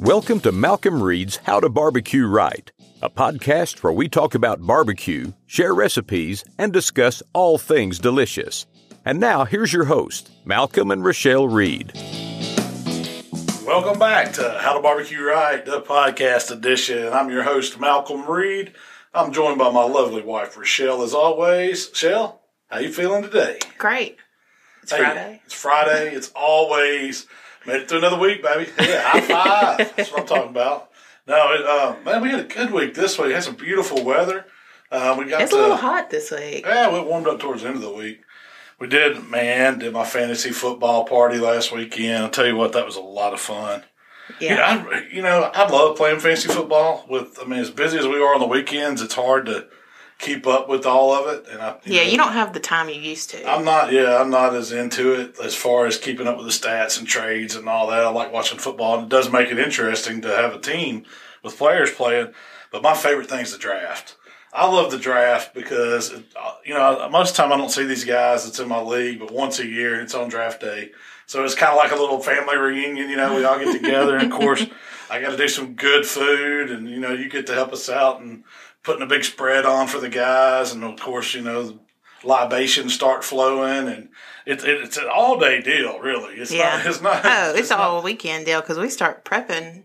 Welcome to Malcom Reed's How to Barbecue Right, a podcast where we talk about barbecue, share recipes, and discuss all things delicious. And now, here's your host, Malcom and Rachelle Reed. Welcome back to How to Barbecue Right, the podcast edition. I'm your host, Malcom Reed. I'm joined by my lovely wife, Rachelle, as always. Rachelle, how you feeling today? Great. It's Hey, Friday. It's Friday. It's always made it through another week, baby. Yeah, high five. That's what I'm talking about. No, it, uh, man, we had a good week this week. It had some beautiful weather. Uh, we got It's to, a little hot this week. Yeah, we warmed up towards the end of the week. We did, man, did my fantasy football party last weekend. I'll tell you what, that was a lot of fun. Yeah. You know, I, you know, I love playing fantasy football. With, I mean, as busy as we are on the weekends, it's hard to keep up with all of it. And I, yeah, know, you don't have the time you used to. I'm not. Yeah, I'm not as into it as far as keeping up with the stats and trades and all that. I like watching football, and it does make it interesting to have a team with players playing. But my favorite thing is the draft. I love the draft because uh, you know most of the time I don't see these guys that's in my league, but once a year it's on draft day. So it's kind of like a little family reunion. You know, we all get together, and of course, I got to do some good food, and you know, you get to help us out and putting a big spread on for the guys, and of course, you know, libations start flowing, and it, it, it's an all day deal, really. It's yeah. not. It's not. Oh, it's, not- all weekend deal because we start prepping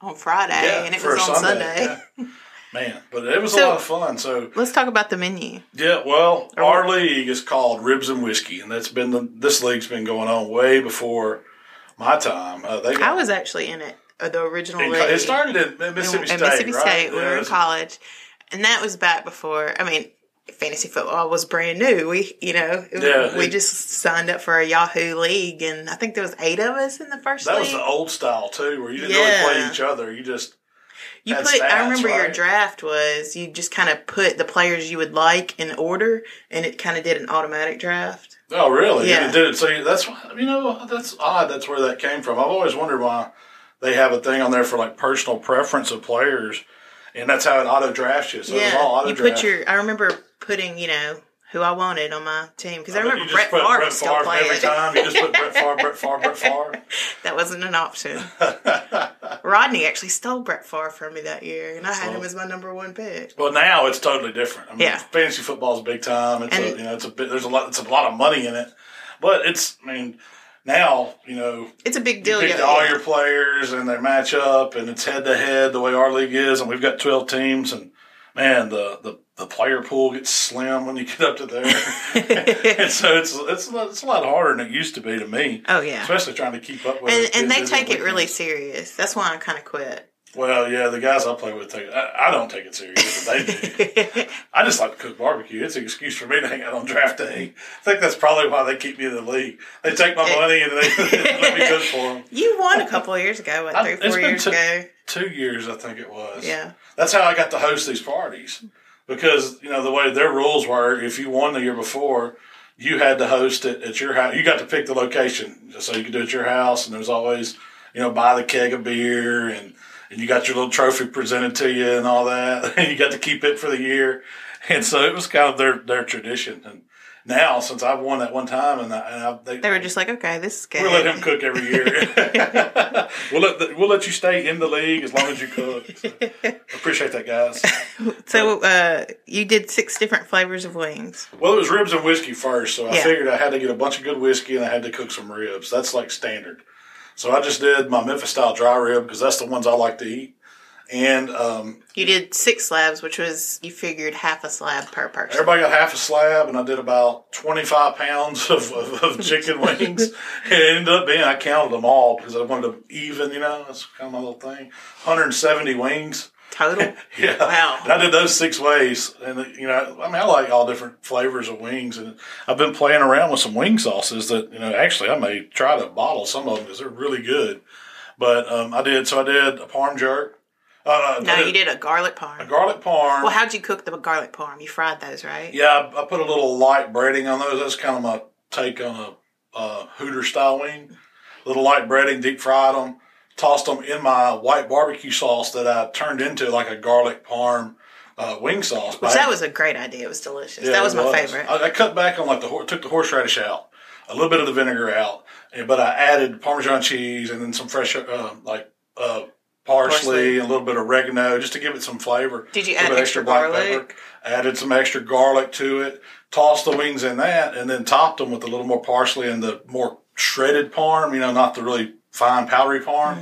on Friday yeah, and it was on Sunday. yeah. Man, but it was a lot of fun. So Let's talk about the menu. Yeah, well, Or our what? league is called Ribs and Whiskey, and that's been the, this league's been going on way before my time. Uh, they got, I was actually in it, uh, the original in, league. it started in Mississippi in State, Mississippi right? State. We Yeah, were in it's- college, and that was back before. I mean, fantasy football was brand new. We, you know, Yeah, we it- just signed up for a Yahoo league, and I think there was eight of us in the first That league. was the old style too, where you didn't Yeah. really play each other. You just You put. I stats, remember your draft was you just kind of put the players you would like in order, and it kind of did an automatic draft. oh really? Yeah. it did it. So that's you know that's odd. That's where that came from. I've always wondered why they have a thing on there for like personal preference of players, and that's how it auto drafts you. So it was all yeah, auto you put your. I remember putting you know who I wanted on my team because I, bet remember Brett Favre Brett still Favre playing. every time. You just put Brett Favre, Brett Favre, Brett Favre. that wasn't an option. Rodney actually stole Brett Favre from me that year, and I had him as my number one pick. Well, now it's totally different. I mean, Yeah. fantasy football is big time. It's a, you know, it's a bit. There's a lot. It's a lot of money in it, but it's. I mean, now you know It's a big you deal. yeah, all your players and they match up, and it's head to head the way our league is, and we've got twelve teams, and man, the the, the player pool gets slim when you get up to there, and so it's it's a lot- it's a lot harder than it used to be to me. Oh yeah, Especially trying to keep up with and it, and they take it really serious. That's why I kind of quit. Well, yeah, the guys I play with take. I, I don't take it serious, but they do. I just like to cook barbecue. It's an excuse for me to hang out on draft day. I think that's probably why they keep me in the league. They take my money and they let me cook for them. you won a couple of years ago, what I- three, it's four years two- ago? Two years, I think it was. Yeah. That's how I got to host these parties because you know the way their rules were. If you won the year before, you had to host it at your house. You got to pick the location, so you could do it at your house. And there was always, you know, buy the keg of beer and and you got your little trophy presented to you and all that, and you got to keep it for the year. And so it was kind of their their tradition. And now, since I've won that one time, and, I, and I, they, They were just like, okay, this is good. We'll let him cook every year. we'll let the, we'll let you stay in the league as long as you cook. So, appreciate that, guys. So uh, you did six different flavors of wings. Well, it was ribs and whiskey first, so I Yeah. figured I had to get a bunch of good whiskey and I had to cook some ribs. That's like standard. So I just did my Memphis style dry rib because that's the ones I like to eat. And um, You did six slabs, which was you figured half a slab per person. everybody got half a slab, and I did about 25 pounds of, of, of chicken wings. And it ended up being, I counted them all because I wanted to even, you know, that's kind of my little thing. 170 wings. Total. Yeah. Wow. And I did those six ways. And, you know, I mean, I like all different flavors of wings. And I've been playing around with some wing sauces that, you know, actually I may try to bottle some of them because they're really good. But um, I did, so I did a parm jerk. Uh, no, I you did a garlic parm. a garlic parm. well, how'd you cook the garlic parm? You fried those, right? yeah, I, I put a little light breading on those. That's kind of my take on a uh, Hooter style wing. A little light breading, deep fried them, tossed them in my white barbecue sauce that I turned into like a garlic parm uh, wing sauce. Which that was a great idea. It was delicious. Yeah, that was it my favorite. I, I cut back on like the took the horseradish out, a little bit of the vinegar out, but I added Parmesan cheese and then some fresh uh, like uh, parsley, Parsley. and a little bit of oregano just to give it some flavor. Did you add bit extra black garlic? Added some extra garlic to it. Tossed the wings in that, and then topped them with a little more parsley and the more shredded parm. You know, not the really fine powdery parm.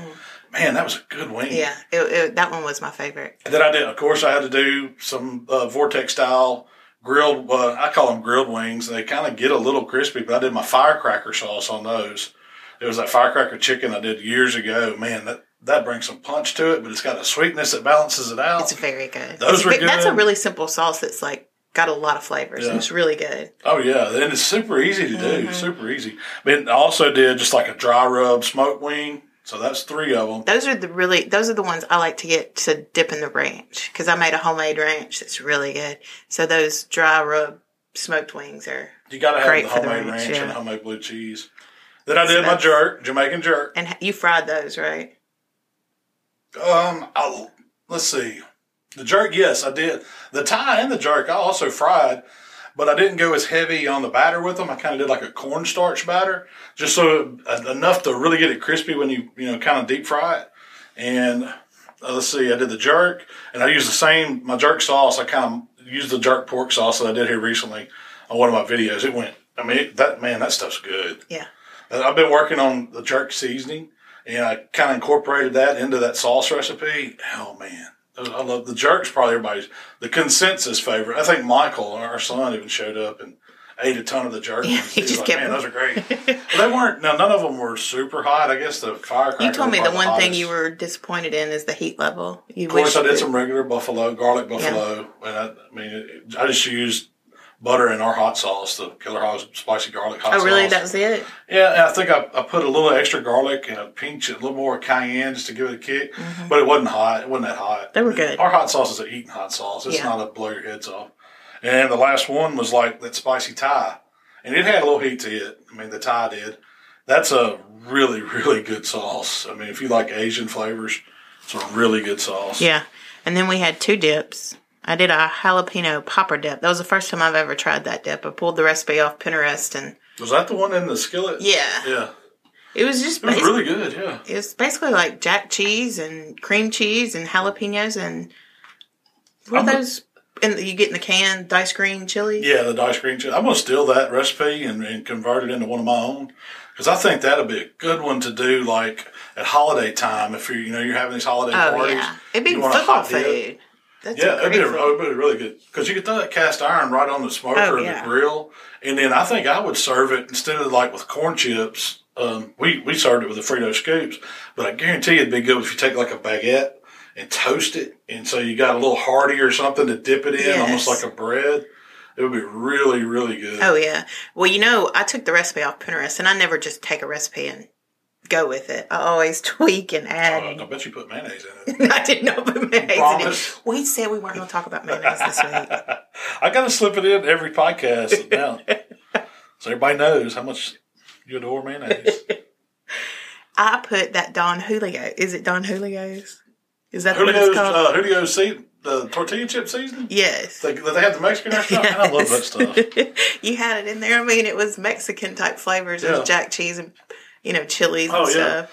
Man, that was a good wing. Mm-hmm. Yeah, it, it, that one was my favorite. And then I did, of course, I had to do some uh, Vortex style grilled. Uh, I call them grilled wings. They kind of get a little crispy, but I did my firecracker sauce on those. It was that firecracker chicken I did years ago. Man, that that brings some punch to it, but it's got a sweetness that balances it out. It's very good. Those It's were bit- That's a really simple sauce that's like got a lot of flavors. Yeah. It's really good. oh yeah, and it's super easy to do. Mm-hmm. Super easy. But I also did just like a dry rub smoked wing. So that's three of them. Those are the really those are the ones I like to get to dip in the ranch because I made a homemade ranch that's really good. So those dry rub smoked wings are You got to have the for the homemade ranch, ranch and homemade blue cheese. Then I did my jerk, Jamaican jerk. and you fried those right? Um, I'll, let's see. The jerk, yes, I did. The tie and the jerk, I also fried, but I didn't go as heavy on the batter with them. I kind of did like a cornstarch batter, just so uh, enough to really get it crispy when you you know kind of deep fry it. And uh, let's see, I did the jerk, and I used the same my jerk sauce. I kind of used the jerk pork sauce that I did here recently on one of my videos. It went. I mean, it, that man, that stuff's good. Yeah. I've been working on the jerk seasoning, and I kind of incorporated that into that sauce recipe. Oh man, I love the jerk's probably everybody's the consensus favorite. I think Michael, our son, even showed up and ate a ton of the jerk. Yeah, he was just like, kept- man, those are great. well, they weren't. Now none of them were super hot. I guess the firecracker. You told me the one thing you were disappointed in is the heat level. You Of course, I did some regular buffalo, garlic buffalo, and I, I mean, it, I just used butter in our hot sauce, the Killer Hogs spicy garlic hot sauce. Oh, really? That was it. Yeah, and I think I, I put a little extra garlic and a pinch, and a little more cayenne just to give it a kick. But it wasn't hot. It wasn't that hot. Mm-hmm. They were good. Our hot sauce is an eating hot sauce. It's Yeah. not a blow your heads off. And the last one was like that spicy Thai, and it had a little heat to it. I mean, the Thai did. That's a really, really good sauce. I mean, if you like Asian flavors, it's a really good sauce. Yeah. And then we had two dips. I did a jalapeno popper dip. That was the first time I've ever tried that dip. I pulled the recipe off Pinterest and Was that the one in the skillet? yeah, Yeah. it was just It was really good. Yeah. it was basically like jack cheese and cream cheese and jalapenos and what are those? And you get in the can diced green chili. Yeah, the dice green chili. I'm gonna steal that recipe and, and convert it into one of my own because I think that'll be a good one to do like at holiday time if you you know you're having these holiday Oh parties. yeah, it'd be You want a football hot dip? That's Yeah, it'd be, a, it'd be really good because you could throw that cast iron right on the smoker Oh, or yeah. the grill, and then I think I would serve it instead of like with corn chips. Um, we we served it with the Frito scoops, but I guarantee it'd be good if you take like a baguette and toast it, and so you got a little hearty or something to dip it in, almost like a bread. It would be really really good. Oh yeah. Well, you know, I took the recipe off Pinterest, and I never just take a recipe and go with it. I always tweak and add. Uh, I bet you put mayonnaise in it. I did not put mayonnaise in it. We said we weren't going to talk about mayonnaise this week. I got to slip it in every podcast now, so everybody knows how much you adore mayonnaise. I put that Don Julio. Is it Don Julio's? Is that what it's Julio's, called? uh, Julio's the tortilla chip season. yes. They, they have the Mexican restaurant. Man, I love that stuff. you had it in there. I mean, it was Mexican type flavors. It was jack cheese and you know chilies Oh, and yeah. stuff.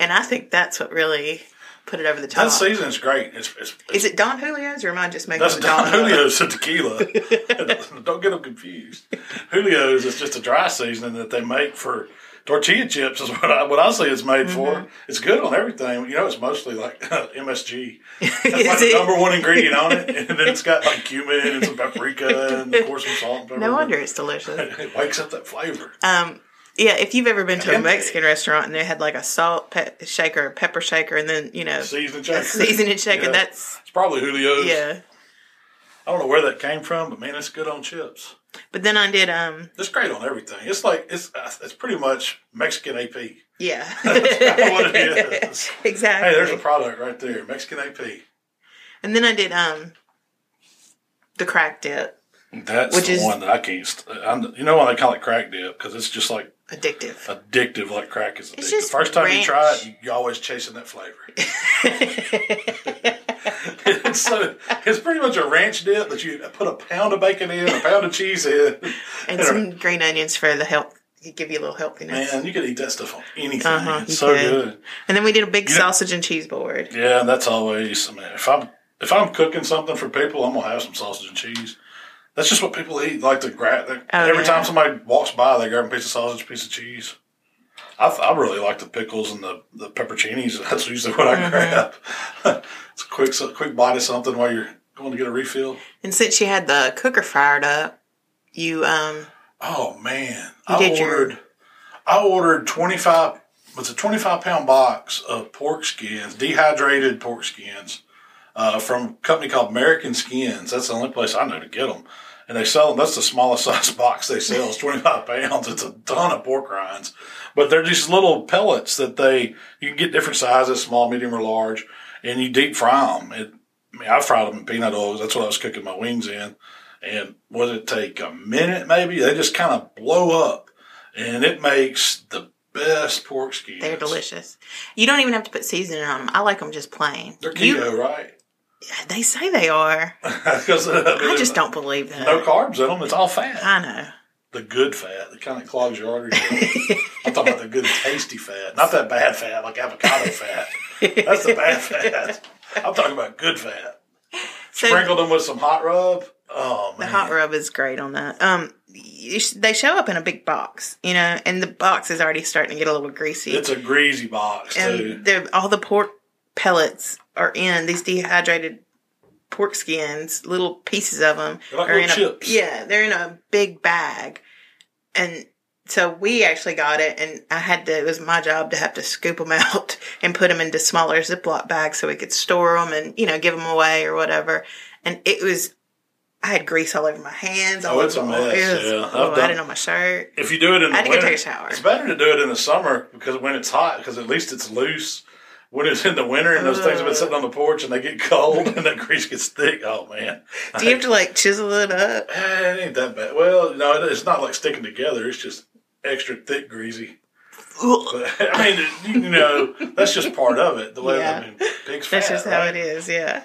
And I think that's what really put it over the top. That season is great. It's, it's, Is it Don Julio's or am I just making that's Don Don Julio's a tequila. Don't get them confused. Julio's is just a dry seasoning that they make for tortilla chips. Is what I what I say it's made Mm-hmm. for. It's good on everything. You know, it's mostly like MSG. That's like the number one ingredient on it, and then it's got like cumin and some paprika and of course some salt and pepper. No wonder it's delicious. it wakes up that flavor. Um, yeah, if you've ever been to a Mexican restaurant and they had like a salt pe- shaker, a pepper shaker, and then you know Seasoning shaker. seasoning shaker, Yeah. that's It's probably Julio's. yeah. I don't know where that came from, but man, it's good on chips. But then I did um It's great on everything. It's like it's it's pretty much Mexican AP. yeah That's kinda what it is. exactly. Hey, there's a product right there, Mexican AP. and then I did um the crack dip, That's Which the is- one that I can't. I'm, you know why they call it crack dip? Because it's just like addictive. addictive, like crack is addictive. The first time you try it, you, you're always chasing that flavor. it's, so, it's pretty much a ranch dip that you put a pound of bacon in, a pound of cheese in, and some green onions for the health it give you a little healthiness. Man, you could eat that stuff on anything. Uh-huh, it's so could. good. And then we did a big You know- sausage and cheese board. Yeah, that's always. I mean, if I'm if I'm cooking something for people, I'm gonna have some sausage and cheese. That's just what people eat. Like the grab. Oh, every yeah. time somebody walks by, they grab a piece of sausage, piece of cheese. I, I really like the pickles and the the pepperoncinis. That's usually what I Mm-hmm. grab. it's a quick so- quick bite of something while you're going to get a refill. And since you had the cooker fired up, you um Oh man, I did your- ordered. I ordered twenty five. Was a twenty five pound box of pork skins, dehydrated pork skins, uh, from a company called American Skins. That's the only place I know to get them, and they sell them. That's the smallest size box they sell. It's twenty five pounds. It's a ton of pork rinds, but they're these little pellets that they you can get different sizes, small, medium, or large, and you deep fry them. It, I mean, I fried them in peanut oil. That's what I was cooking my wings in. And what did it take? A minute maybe? They just kind of blow up. And it makes the best pork skins. they're delicious. You don't even have to put seasoning on them. I like them just plain. They're You- keto, right? They say they are. Because I just don't believe that. No carbs in them. It's all fat. I know. The good fat. The kind that clogs your arteries. I'm talking about the good, tasty fat. Not that bad fat like avocado fat. That's the bad fat. I'm talking about good fat. So Sprinkled them with some hot rub. Oh, the hot rub is great on that. Um, sh- they show up in a big box, you know, and the box is already starting to get a little greasy. It's a greasy box, and they're- all the pork pellets are in these dehydrated pork skins. Little pieces of them like are in little a yeah, they're in a big bag, and so we actually got it, and I had to. It was my job to have to scoop them out and put them into smaller Ziploc bags so we could store them and you know give them away or whatever. And it was. I had grease all over my hands. All Oh, it's a over, mess, it was- yeah. Oh, I didn't on my shirt. If you do it in I had the to go take a shower. it's better to do it in the summer because when it's hot, because at least it's loose. When it's in the winter and those things have been sitting on the porch and they get cold and that grease gets thick, oh man, Do you have to like chisel it up? Eh, it ain't that bad. Well, no, it's not like sticking together. It's just extra thick, greasy. But, I mean, you know, that's just part of it. The way Yeah. I mean, pig's fat. That's just how right? it is, yeah.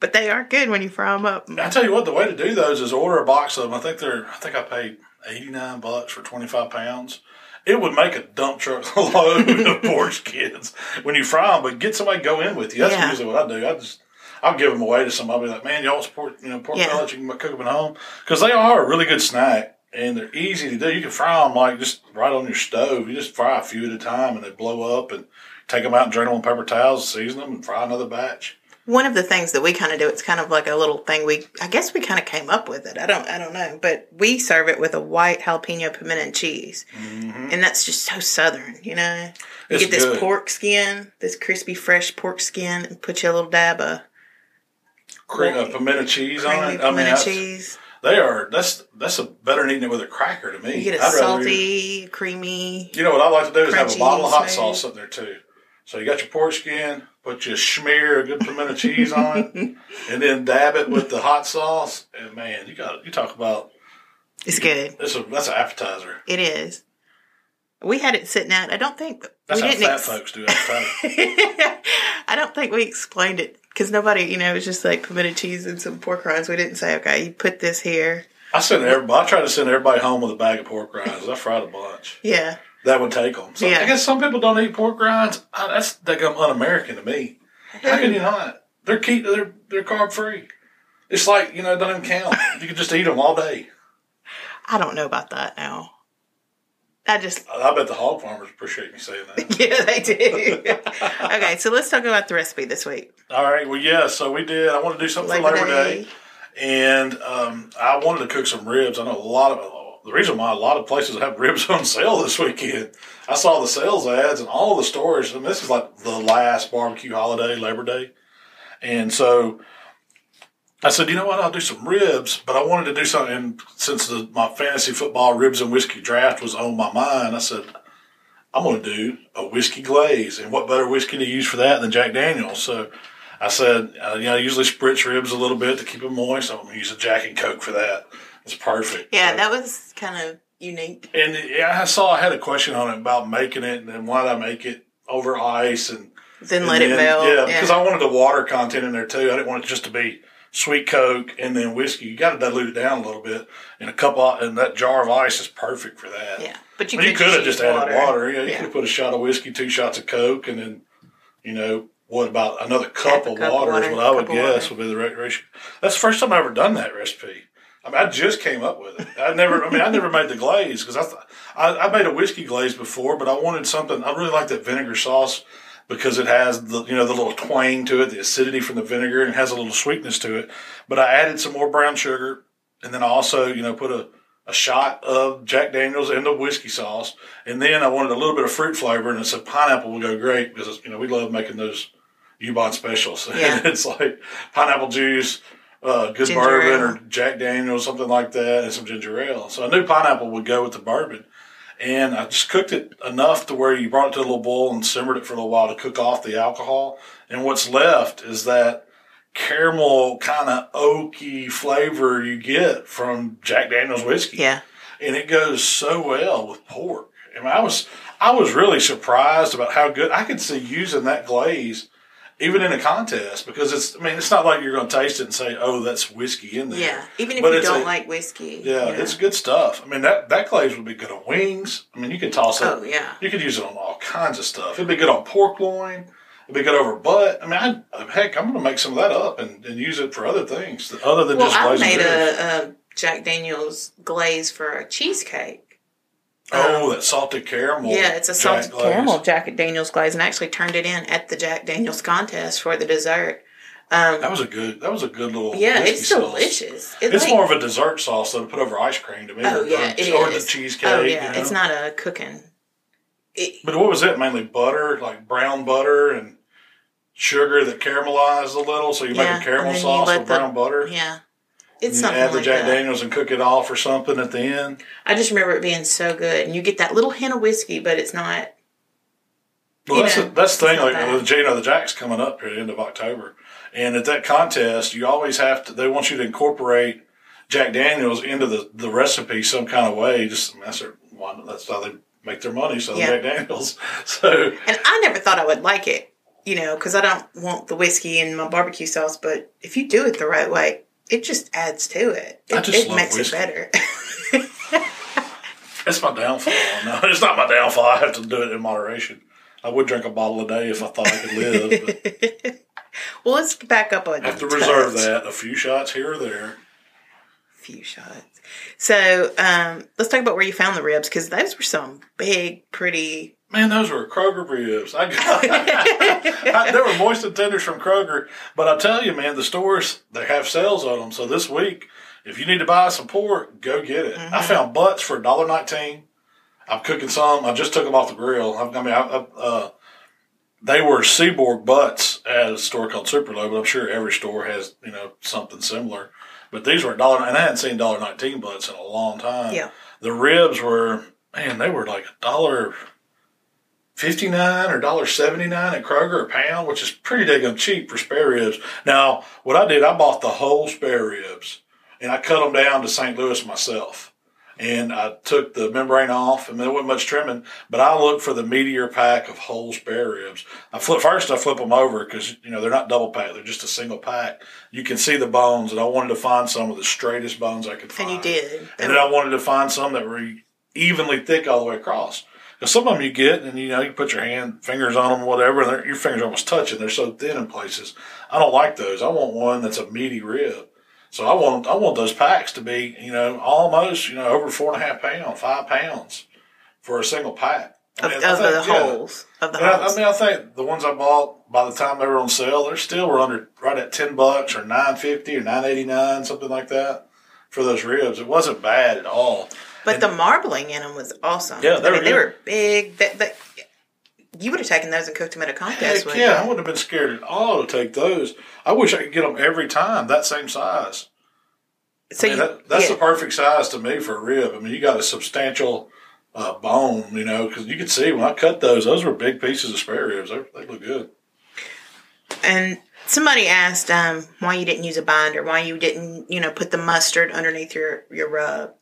But they are good when you fry them up. I tell you what, the way to do those is order a box of them. I think they're. I think I paid eighty nine bucks for twenty five pounds. It would make a dump truck load of pork kids when you fry them. But get somebody to go in with you. That's Yeah. usually what I do. I just I'll give them away to somebody. Like, man, y'all support? You know, pork Yeah. pellets. You can cook them at home because they are a really good snack and they're easy to do. You can fry them like just right on your stove. You just fry a few at a time and they blow up and take them out and drain them on paper towels, season them, and fry another batch. One of the things that we kind of do, it's kind of like a little thing we, I guess we kind of came up with it. I don't, I don't know, but we serve it with a white jalapeno pimento and cheese, and that's just so southern, you know. You Mm-hmm. It's get this good. pork skin, this crispy, fresh pork skin, and put you a little dab of Cream, uh, pimento cheese on it. I mean, cheese. They are. That's that's a better than eating it with a cracker to me. You get it I'd salty, creamy. You know what I like to do is have a bottle of hot smooth. sauce up there too. So you got your pork skin, put your smear a good pimento cheese on it, and then dab it with the hot sauce. And man, you got you talk about It's good. that's a that's an appetizer. It is. We had it sitting out. I don't think That's we how didn't. fat ex- folks do appetizers. I don't think we explained it because nobody, you know, it was just like pimento cheese and some pork rinds. We didn't say, okay, you put this here. I send everybody. I try to send everybody home with a bag of pork rinds. I fried a bunch. Yeah. That would take them. So Yeah. I guess some people don't eat pork rinds. Uh, That's that un-American to me. How can you not? They're keep they're they're carb free. It's like you know it doesn't even count. You can just eat them all day. I don't know about that now. I just, I bet the hog farmers appreciate me saying that. yeah, they do. okay, so let's talk about the recipe this week. all right. Well, yeah. So we did. I want to do something for Labor Day, and um, I wanted to cook some ribs. I know a lot of the reason why a lot of places have ribs on sale this weekend. I saw the sales ads and all the stores, and this is like the last barbecue holiday, Labor Day, and so I said, you know what, I'll do some ribs, but I wanted to do something since the, my fantasy football ribs and whiskey draft was on my mind. I said, I'm going to do a whiskey glaze, and what better whiskey to use for that than Jack Daniels? So I said, uh, you know, I usually spritz ribs a little bit to keep them moist. I'm going to use a Jack and Coke for that. It's perfect. Yeah, So- that was kind of unique. and I saw I had a question on it about making it, and then why did I make it over ice and Then and let it melt. Yeah, because I wanted the water content in there too. I didn't want it just to be sweet Coke, and then whiskey. You got to dilute it down a little bit. And a couple, and that jar of ice is perfect for that. Yeah, but you I mean, you could could have just added water. Yeah, you Yeah. could have put a shot of whiskey, two shots of Coke, and then, you know, what about another cup of cup of water, water, is what I would guess would be the right ratio. That's the first time I ever done that recipe. I mean, I just came up with it. I never, I mean, I never made the glaze because I, th- I, I made a whiskey glaze before, but I wanted something. I really like that vinegar sauce because it has the, you know, the little twang to it, the acidity from the vinegar, and it has a little sweetness to it. But I added some more brown sugar, and then I also, you know, put a, a shot of Jack Daniels in the whiskey sauce, and then I wanted a little bit of fruit flavor, and I said pineapple would go great because you know we love making those U-Bon specials. Yeah. it's like pineapple juice, uh, good Ginger bourbon, ale. or Jack Daniels, something like that, and some ginger ale. So I knew pineapple would go with the bourbon. And I just cooked it enough to where you brought it to a little boil and simmered it for a little while to cook off the alcohol. And what's left is that caramel kind of oaky flavor you get from Jack Daniels whiskey Yeah, and it goes so well with pork. I mean, I was I was really surprised about how good I could see using that glaze even in a contest because it's. I mean, it's not like you're going to taste it and say, "Oh, that's whiskey in there." yeah. Even if But you don't a- like whiskey, Yeah, you know. it's good stuff. I mean, that that glaze would be good on wings. I mean, you could toss it. Oh yeah, You could use it on all kinds of stuff. It'd be good on pork loin. It'd be good over butt. I mean, I, heck, I'm going to make some of that up and, and use it for other things other than Well, just I glazing made a, a Jack Daniel's glaze for a cheesecake. Oh, that salted caramel. yeah, it's a salted caramel Jack Daniel's glaze, and I actually turned it in at the Jack Daniel's contest for the dessert. Um, That was a good. That was a good little. yeah, it's sauce. delicious. It It's like- more of a dessert sauce though to put over ice cream to me. Oh or, yeah, it or is. the cheesecake. Oh yeah, you know? it's not a cooking. It, But what was it? Mainly butter, like brown butter and sugar that caramelized a little. So you Yeah, make a caramel and then you sauce with the- brown butter. yeah, it's you add the like Jack that. Daniels and cook it off or something at the end. I just remember it being so good, and you get that little hint of whiskey, but it's not. Well, that's know, the, that's the thing. Like bad. the you know, the Jack's coming up here at the end of October, and at that contest, you always have to. They want you to incorporate Jack Daniels into the, the recipe some kind of way. Just that's their. That's how they make their money. So Yeah. Jack Daniels. So And I never thought I would like it, you know, because I don't want the whiskey in my barbecue sauce. But if you do it the right way, it just adds to it. It, it makes whiskey. it better. It's my downfall. No, it's not my downfall. I have to do it in moderation. I would drink a bottle a day if I thought I could live, well, let's back up on I have to touch. reserve that. A few shots here or there. A few shots. So um, let's talk about where you found the ribs because those were some big, pretty. Man, those were Kroger ribs. I got, I, they were moist and tenders from Kroger. But I tell you, man, the stores they have sales on them. So this week, if you need to buy some pork, go get it. I found butts for $1.19. I'm cooking some. I just took them off the grill. I, I mean, I, I, uh, they were Seaboard butts at a store called Superlo, but I'm sure every store has you know something similar. But these were dollar, and I hadn't seen dollar nineteen butts in a long time. Yeah. The ribs were man, they were like a dollar fifty nine or dollar seventy nine at Kroger a pound, which is pretty daggum cheap for spare ribs. Now, what I did, I bought the whole spare ribs and I cut them down to St. Louis myself. And I took the membrane off, and there wasn't much trimming. But I looked for the meteor pack of whole spare ribs. I flip first. I flip them over because you know they're not double pack; they're just a single pack. You can see the bones, and I wanted to find some of the straightest bones I could find. And you did. And then I wanted to find some that were evenly thick all the way across. Because some of them you get, and you know, you put your hand, fingers on them, whatever, and your fingers almost touching. They're so thin in places. I don't like those. I want one that's a meaty rib. So I want I want those packs to be, you know, almost, you know, over four and a half pounds, five pounds for a single pack. I of, mean, I of think, the yeah. holes. Of the And I, I mean, I think the ones I bought by the time they were on sale, they're still were under right at ten bucks or nine fifty or nine eighty nine, something like that, for those ribs. It wasn't bad at all. But the marbling in them was awesome. Yeah, they I were they were big. They, they, you would have taken those and cooked them at a contest. Heck yeah, I wouldn't have been scared at all to take those. I wish I could get them every time that same size. So I mean, you, that, that's yeah. the perfect size to me for a rib. I mean, you got a substantial uh, bone, you know, because you could see when I cut those, those were big pieces of spare ribs. They, they look good. And somebody asked um, why you didn't use a binder, why you didn't, you know, put the mustard underneath your your rub.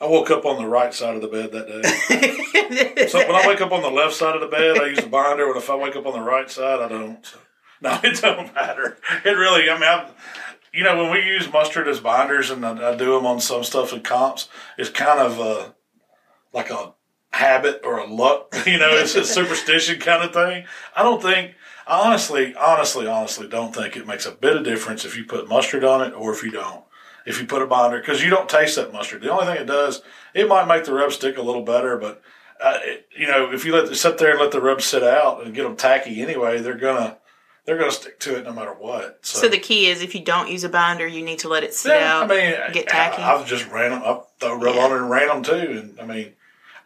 I woke up on the right side of the bed that day. So when I wake up on the left side of the bed, I use a binder. But if I wake up on the right side, I don't. So, no, it don't matter. It really. I mean, I've, you know, when we use mustard as binders, and I, I do them on some stuff in comps, it's kind of a, like a habit or a luck. You know, it's a superstition kind of thing. I don't think. I honestly, honestly, honestly don't think it makes a bit of difference if you put mustard on it or if you don't. If you put it a binder, because you don't taste that mustard. The only thing it does, it might make the rub stick a little better, but uh, it, you know, if you let it sit there and let the rub sit out and get them tacky anyway, they're gonna they're gonna stick to it no matter what. So, So the key is if you don't use a binder, you need to let it sit yeah, out. I mean, get tacky. I, have just ran them. I throw rub Yeah. on it and ran them too. And I mean,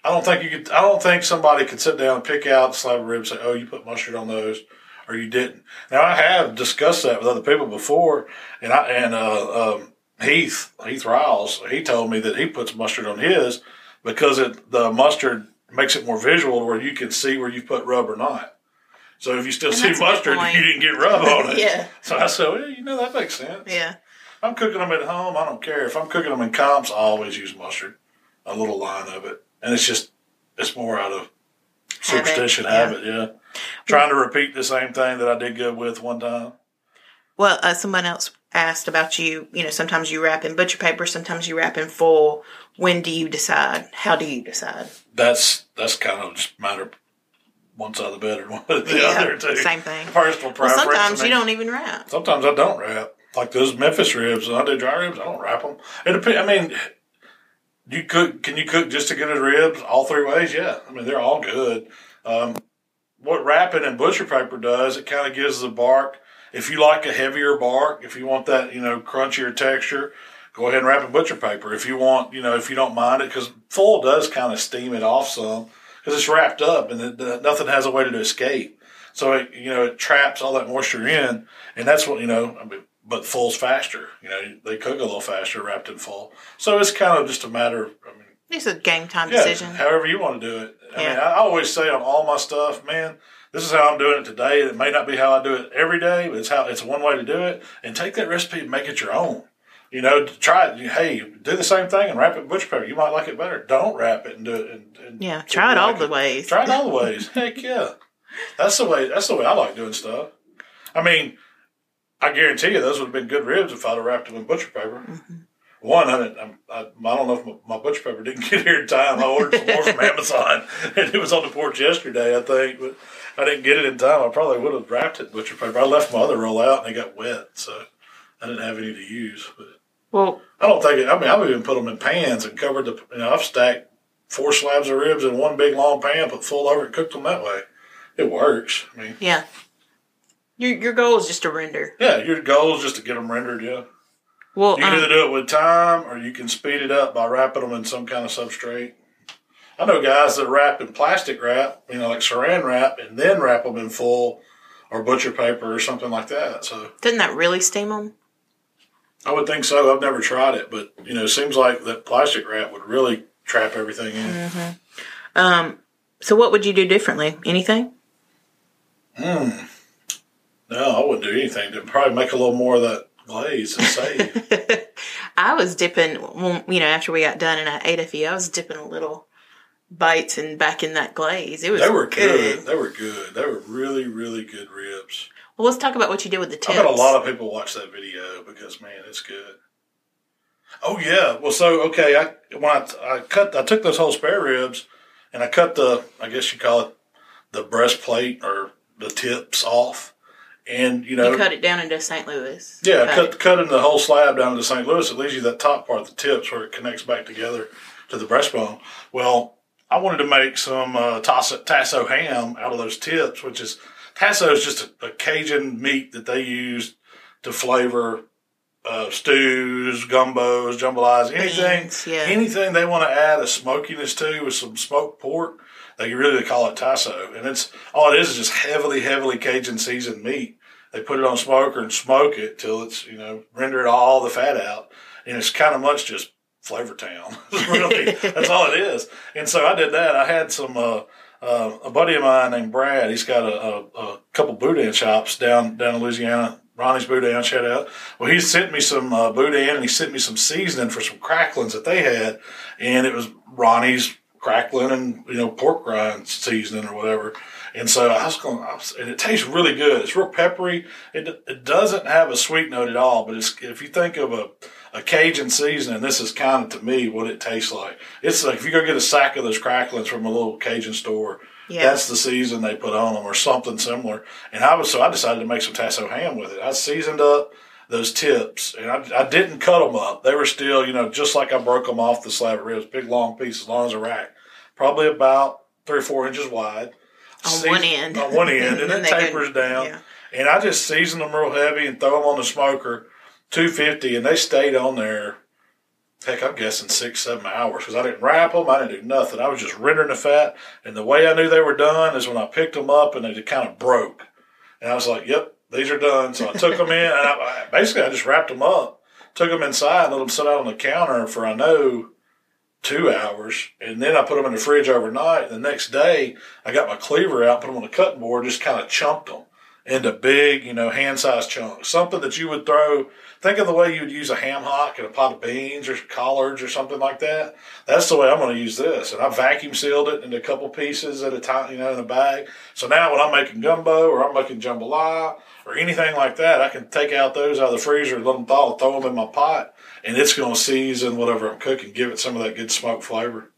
I don't think you could. I don't think somebody could sit down and pick out a slab of ribs and say, "Oh, you put mustard on those." Or you didn't. Now I have discussed that with other people before, and I and uh, um, Heath Heath Riles he told me that he puts mustard on his because it the mustard makes it more visual where you can see where you put rub or not. So if you still And see that's a good mustard, you didn't get rub on it. Yeah. So I said, well, you know that makes sense. yeah. I'm cooking them at home. I don't care if I'm cooking them in comps. I always use mustard, a little line of it, and it's just it's more out of superstition yeah. habit. Yeah, trying to repeat the same thing that I did good with one time. Well, uh, someone else asked about you. You know, sometimes you wrap in butcher paper, sometimes you wrap in full. When do you decide? How do you decide? That's that's kind of just matter one side of the bed or one of the Yeah, other too. same thing. Personal Well, preference. sometimes I you don't even wrap. Sometimes I don't wrap. Like those Memphis ribs, I do dry ribs, I don't wrap them. It depends. I mean, you cook. Can you cook just as good as ribs all three ways? Yeah. I mean, they're all good. Um, what wrapping in butcher paper does, it kind of gives the bark. If you like a heavier bark, if you want that, you know, crunchier texture, go ahead and wrap in butcher paper. If you want, you know, if you don't mind it, because full does kind of steam it off some because it's wrapped up and it, uh, nothing has a way to escape. So it, you know, it traps all that moisture in, and that's what you know. I mean, but full's faster. You know, they cook a little faster wrapped in full. So it's kind of just a matter. Of, I mean, It's a game time yeah, decision. however you want to do it. I mean, I always say on all my stuff, man, this is how I'm doing it today. It may not be how I do it every day, but it's how it's one way to do it. And take that recipe and make it your own. You know, try it. Hey, do the same thing and wrap it in butcher paper. You might like it better. Don't wrap it and do it. And, and Yeah, try it all like the ways. Try it all the ways. Heck yeah, that's the way. That's the way I like doing stuff. I mean, I guarantee you those would have been good ribs if I'd have wrapped them in butcher paper. Mm-hmm. One, I, I'm- I, I don't know if my, my butcher paper didn't get here in time. I ordered some more from Amazon, and it was on the porch yesterday, I think, but I didn't get it in time. I probably would have wrapped it in butcher paper. I left my other roll out, and they got wet, so I didn't have any to use. But Well, I don't think it. I mean, I've even put them in pans and covered the. You know, I've stacked four slabs of ribs in one big long pan, put full over it, cooked them that way. It works. I mean, yeah. Your your goal is just to render. yeah, your goal is just to get them rendered. Yeah, Well, you can um, either do it with time or you can speed it up by wrapping them in some kind of substrate. I know guys that wrap in plastic wrap, you know, like saran wrap, and then wrap them in full or butcher paper or something like that. So doesn't that really steam them? I would think so. I've never tried it, but you know, it seems like that plastic wrap would really trap everything in. Um. So what would you do differently? Anything? Hmm. No, I wouldn't do anything. To probably make a little more of that glaze and save. I was dipping, you know, after we got done and I ate a few, I was dipping a little bites and back in that glaze. It was they were good. They were good. They were really, really good ribs. Well, let's talk about what you did with the tips. I bet a lot of people watch that video because man, it's good. Oh yeah. Well, so okay, I when I, I cut, I took those whole spare ribs, and I cut the, I guess you call it, the breastplate or the tips off, and you know, you cut it down into St. Louis. Yeah, Okay. cut cutting the whole slab down into St. Louis. It leaves you that top part, the tips, where it connects back together to the breastbone. Well, I wanted to make some uh, tasso, tasso ham out of those tips, which is tasso is just a, a Cajun meat that they use to flavor uh, stews, gumbos, jambalas, anything, Beans, yeah. anything they want to add a smokiness to with some smoked pork. They really call it tasso, and it's all it is is just heavily, heavily Cajun seasoned meat. They put it on smoker and smoke it till it's you know rendered all the fat out, and it's kind of much just flavor town. really, that's all it is. And so I did that. I had some. Uh, uh, a buddy of mine named Brad. He's got a, a, a couple boudin shops down down in Louisiana. Ronnie's Boudin, shout out. Well, he sent me some uh, boudin and he sent me some seasoning for some cracklings that they had, and it was Ronnie's crackling and you know pork rind seasoning or whatever. And so I was going, I was, and it tastes really good. It's real peppery. It it doesn't have a sweet note at all. But it's if you think of a a Cajun seasoning, this is kind of to me what it tastes like. It's like if you go get a sack of those cracklings from a little Cajun store. Yeah. That's the season they put on them, or something similar. And I was so I decided to make some tasso ham with it. I seasoned up those tips, and I, I didn't cut them up. They were still, you know, just like I broke them off the slab of ribs, big long pieces, long as a rack, probably about three or four inches wide. On one end. On one end, and Then it they go- tapers down. yeah. And I just seasoned them real heavy and throw them on the smoker, 250, and they stayed on there. Heck, I'm guessing six, seven hours because I didn't wrap them. I didn't do nothing. I was just rendering the fat. And the way I knew they were done is when I picked them up and they just kind of broke. And I was like, yep, these are done. So I took them in and I, basically I just wrapped them up, took them inside, and let them sit out on the counter for, I know, two hours. And then I put them in the fridge overnight. The next day, I got my cleaver out, put them on the cutting board, just kind of chunked them into big, you know, hand sized chunks. Something that you would throw. Think of the way you would use a ham hock and a pot of beans or collards or something like that. That's the way I'm going to use this. And I vacuum sealed it into a couple pieces at a time, you know, in a bag. So now when I'm making gumbo or I'm making jambalaya or anything like that, I can take out those out of the freezer, let them thaw, throw them in my pot, and it's going to season whatever I'm cooking, give it some of that good smoke flavor.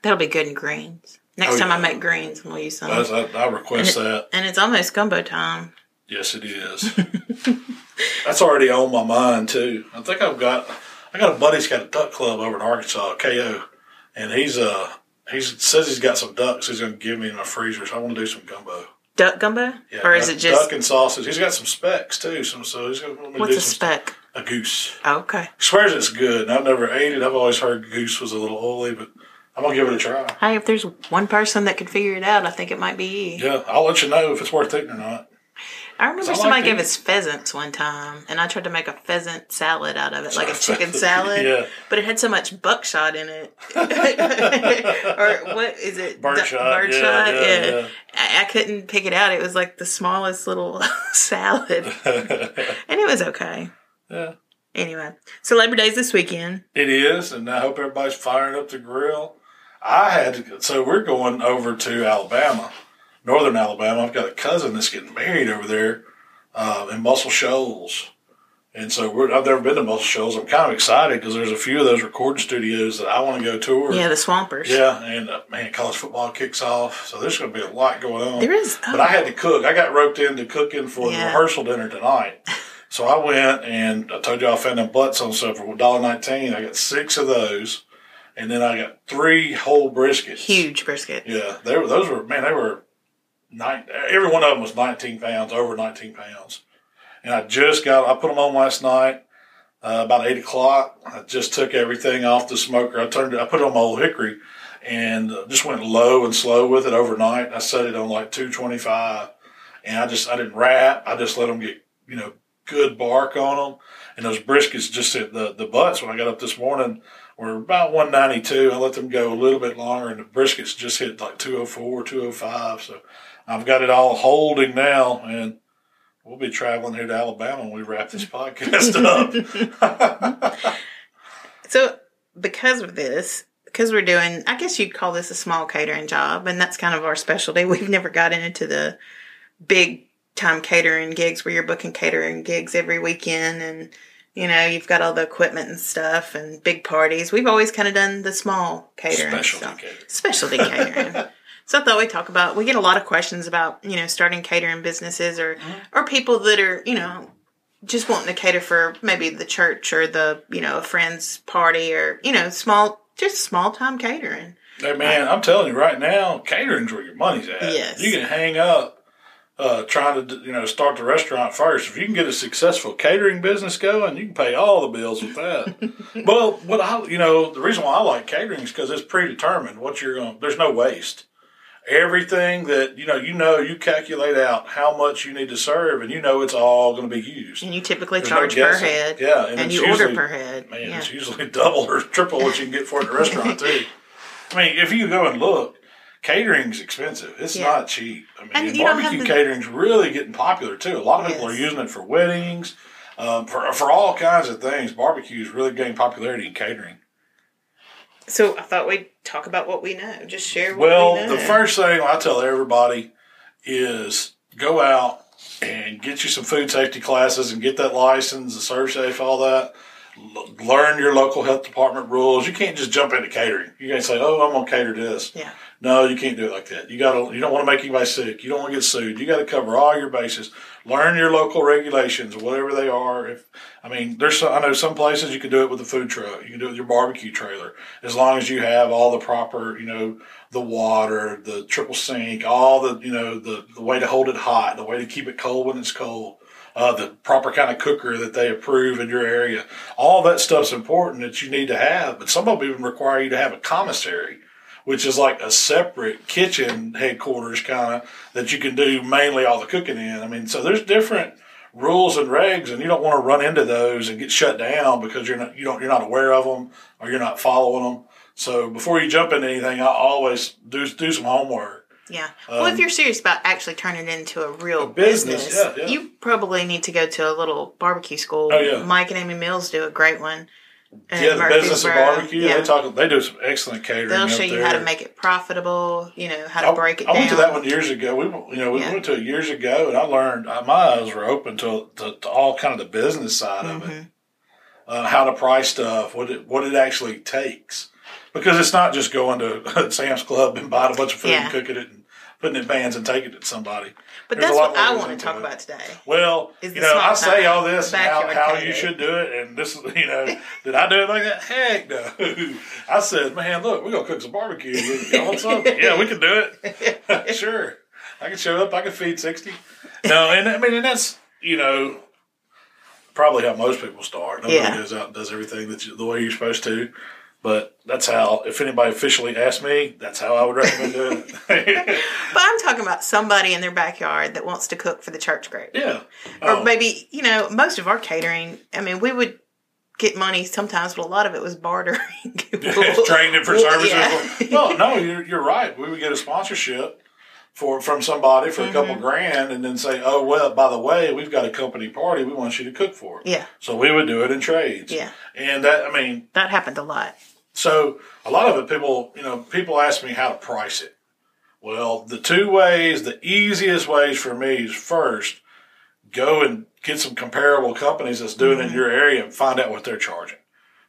That'll be good in greens. Next Oh, time I make greens, we'll use some. I, I request that. and it's almost gumbo time. Yes, it is. That's already on my mind too. I think I've got I got a buddy's got a duck club over in Arkansas, KO, and he's uh he says he's got some ducks he's going to give me in my freezer, so I want to do some gumbo. Duck gumbo? Yeah, or is it just duck and sausage? He's got some specks too, some so he's going to what's do a some, speck? A goose. Oh, okay. He swears it's good. And I've never ate it. I've always heard goose was a little oily, but I'm gonna give it a try. Hey, if there's one person that could figure it out, I think it might be you. Yeah, I'll let you know if it's worth eating or not. I remember I like somebody gave us pheasants one time, and I tried to make a pheasant salad out of it, like a chicken salad. Yeah. But it had so much buckshot in it. or what is it? Birdshot, Du- yeah, Birdshot. yeah, Yeah. yeah. I, I couldn't pick it out. It was like the smallest little salad, and it was okay. Yeah. Anyway, so Labor Day's this weekend. It is, and I hope everybody's firing up the grill. I had to, so we're going over to Alabama, northern Alabama. I've got a cousin that's getting married over there uh, in Muscle Shoals, and so we're, I've never been to Muscle Shoals. I'm kind of excited because there's a few of those recording studios that I want to go tour. Yeah, the Swampers. Yeah, and uh, man, college football kicks off, so there's going to be a lot going on. There is. But I had to cook. I got roped into cooking for the rehearsal dinner tonight. So I went and I told you I found them butts on sale for $1.19. I got six of those. And then I got three whole briskets. huge brisket. Yeah, they were, those were, man, they were, nine, every one of them was 19 pounds, over 19 pounds. And I just got, I put them on last night, uh, about 8 o'clock. I just took everything off the smoker. I turned it, I put it on my Ole Hickory and uh, just went low and slow with it overnight. I set it on like 225 and I just, I didn't wrap. I just let them get, you know, good bark on them. And those briskets just hit the, the butts when I got up this morning were about 192. I let them go a little bit longer and the briskets just hit like 204, 205. So I've got it all holding now and we'll be traveling here to Alabama when we wrap this podcast up. So, because of this, because we're doing, I guess you'd call this a small catering job, and that's kind of our specialty. We've never gotten into the big time catering gigs where you're booking catering gigs every weekend and, you know, you've got all the equipment and stuff and big parties. We've always kind of done the small catering. Specialty stuff. catering. Specialty catering. So I thought we'd talk about. We get a lot of questions about you know starting catering businesses or or people that are you know just wanting to cater for maybe the church or the you know a friend's party or you know small just small time catering. Hey man, I'm telling you right now, catering's where your money's at. Yes. You can hang up uh, trying to you know start the restaurant first. If you can get a successful catering business going, you can pay all the bills with that. well, what I you know the reason why I like catering is because it's predetermined what you're going. to There's no waste. Everything that you know, you know, you calculate out how much you need to serve, and you know it's all going to be used. And you typically There's no charge per head. Yeah, and And, you order usually- per head. Man, yeah. it's usually double or triple what you can get for at the restaurant too. I mean, if you go and look, catering's expensive. It's Yeah. not cheap. I mean, And and you don't have barbecue the- catering's really getting popular too. A lot of people Yes. are using it for weddings, um, for for all kinds of things. Barbecue is really gaining popularity in catering. So I thought we'd talk about what we know. Just share what Well, we know. the first thing I tell everybody is go out and get you some food safety classes and get that license, the ServSafe, all that. L- learn your local health department rules. You can't just jump into catering. You can't say, "Oh, I'm gonna cater this." Yeah. No, you can't do it like that. You gotta. You don't want to make anybody sick. You don't want to get sued. You got to cover all your bases. Learn your local regulations, whatever they are. If I mean, there's some, I know some places you can do it with a food truck. You can do it with your barbecue trailer, as long as you have all the proper, you know, the water, the triple sink, all the, you know, the the way to hold it hot, the way to keep it cold when it's cold. Uh, the proper kind of cooker that they approve in your area. All that stuff's important that you need to have, but some of them even require you to have a commissary which is like a separate kitchen headquarters kind of that you can do mainly all the cooking in. I mean, so there's different rules and regs, and you don't want to run into those and get shut down because you're not you don't you're not aware of them or you're not following them. So before you jump into anything, I always do do some homework. Yeah. well, if you're serious about actually turning it into a real Um, business, business, yeah, yeah. you probably need to go to a little barbecue school. Oh, yeah. Mike and Amy Mills do a great one. Yeah, the business of barbecue. Yeah. They talk. They do some excellent catering. They'll show you there. how to make it profitable. You know how to I, break it I down. went to that one years ago. We, you know, we Yeah. went to it years ago, and I learned uh, my eyes were open to, to, to all kind of the business side of Mm-hmm. it, uh, how to price stuff, what it what it actually takes, because it's not just going to Sam's Club and buying a bunch of food Yeah. and cooking it and putting it in pans and taking it to somebody. But There's that's what I want to talk about today. Well, you know, I say all this and how, how you should do it, and this, is you know, did I do it like that? Heck no. I said, man, look, we're gonna cook some barbecue. You want something? yeah, we can do it. sure, I can show up. I can feed sixty. No, and I mean, and that's you know, probably how most people start. Nobody Yeah. goes out and does everything that you, the way you're supposed to. But that's how. If anybody officially asked me, that's how I would recommend doing it. But I'm talking about somebody in their backyard that wants to cook for the church group. yeah. Or Oh. maybe, you know, most of our catering, I mean, we would get money sometimes, but a lot of it was bartering. trained it for Well, services. yeah. No, no, you're, you're right. We would get a sponsorship for from somebody for a couple Mm-hmm. grand, and then say, "Oh well, by the way, we've got a company party. We want you to cook for it." Yeah. So we would do it in trades. Yeah. And that, I mean, That happened a lot. So a lot of it, people, you know, people ask me how to price it. Well, the two ways, the easiest ways for me is first go and get some comparable companies that's doing it in mm-hmm. your area and find out what they're charging.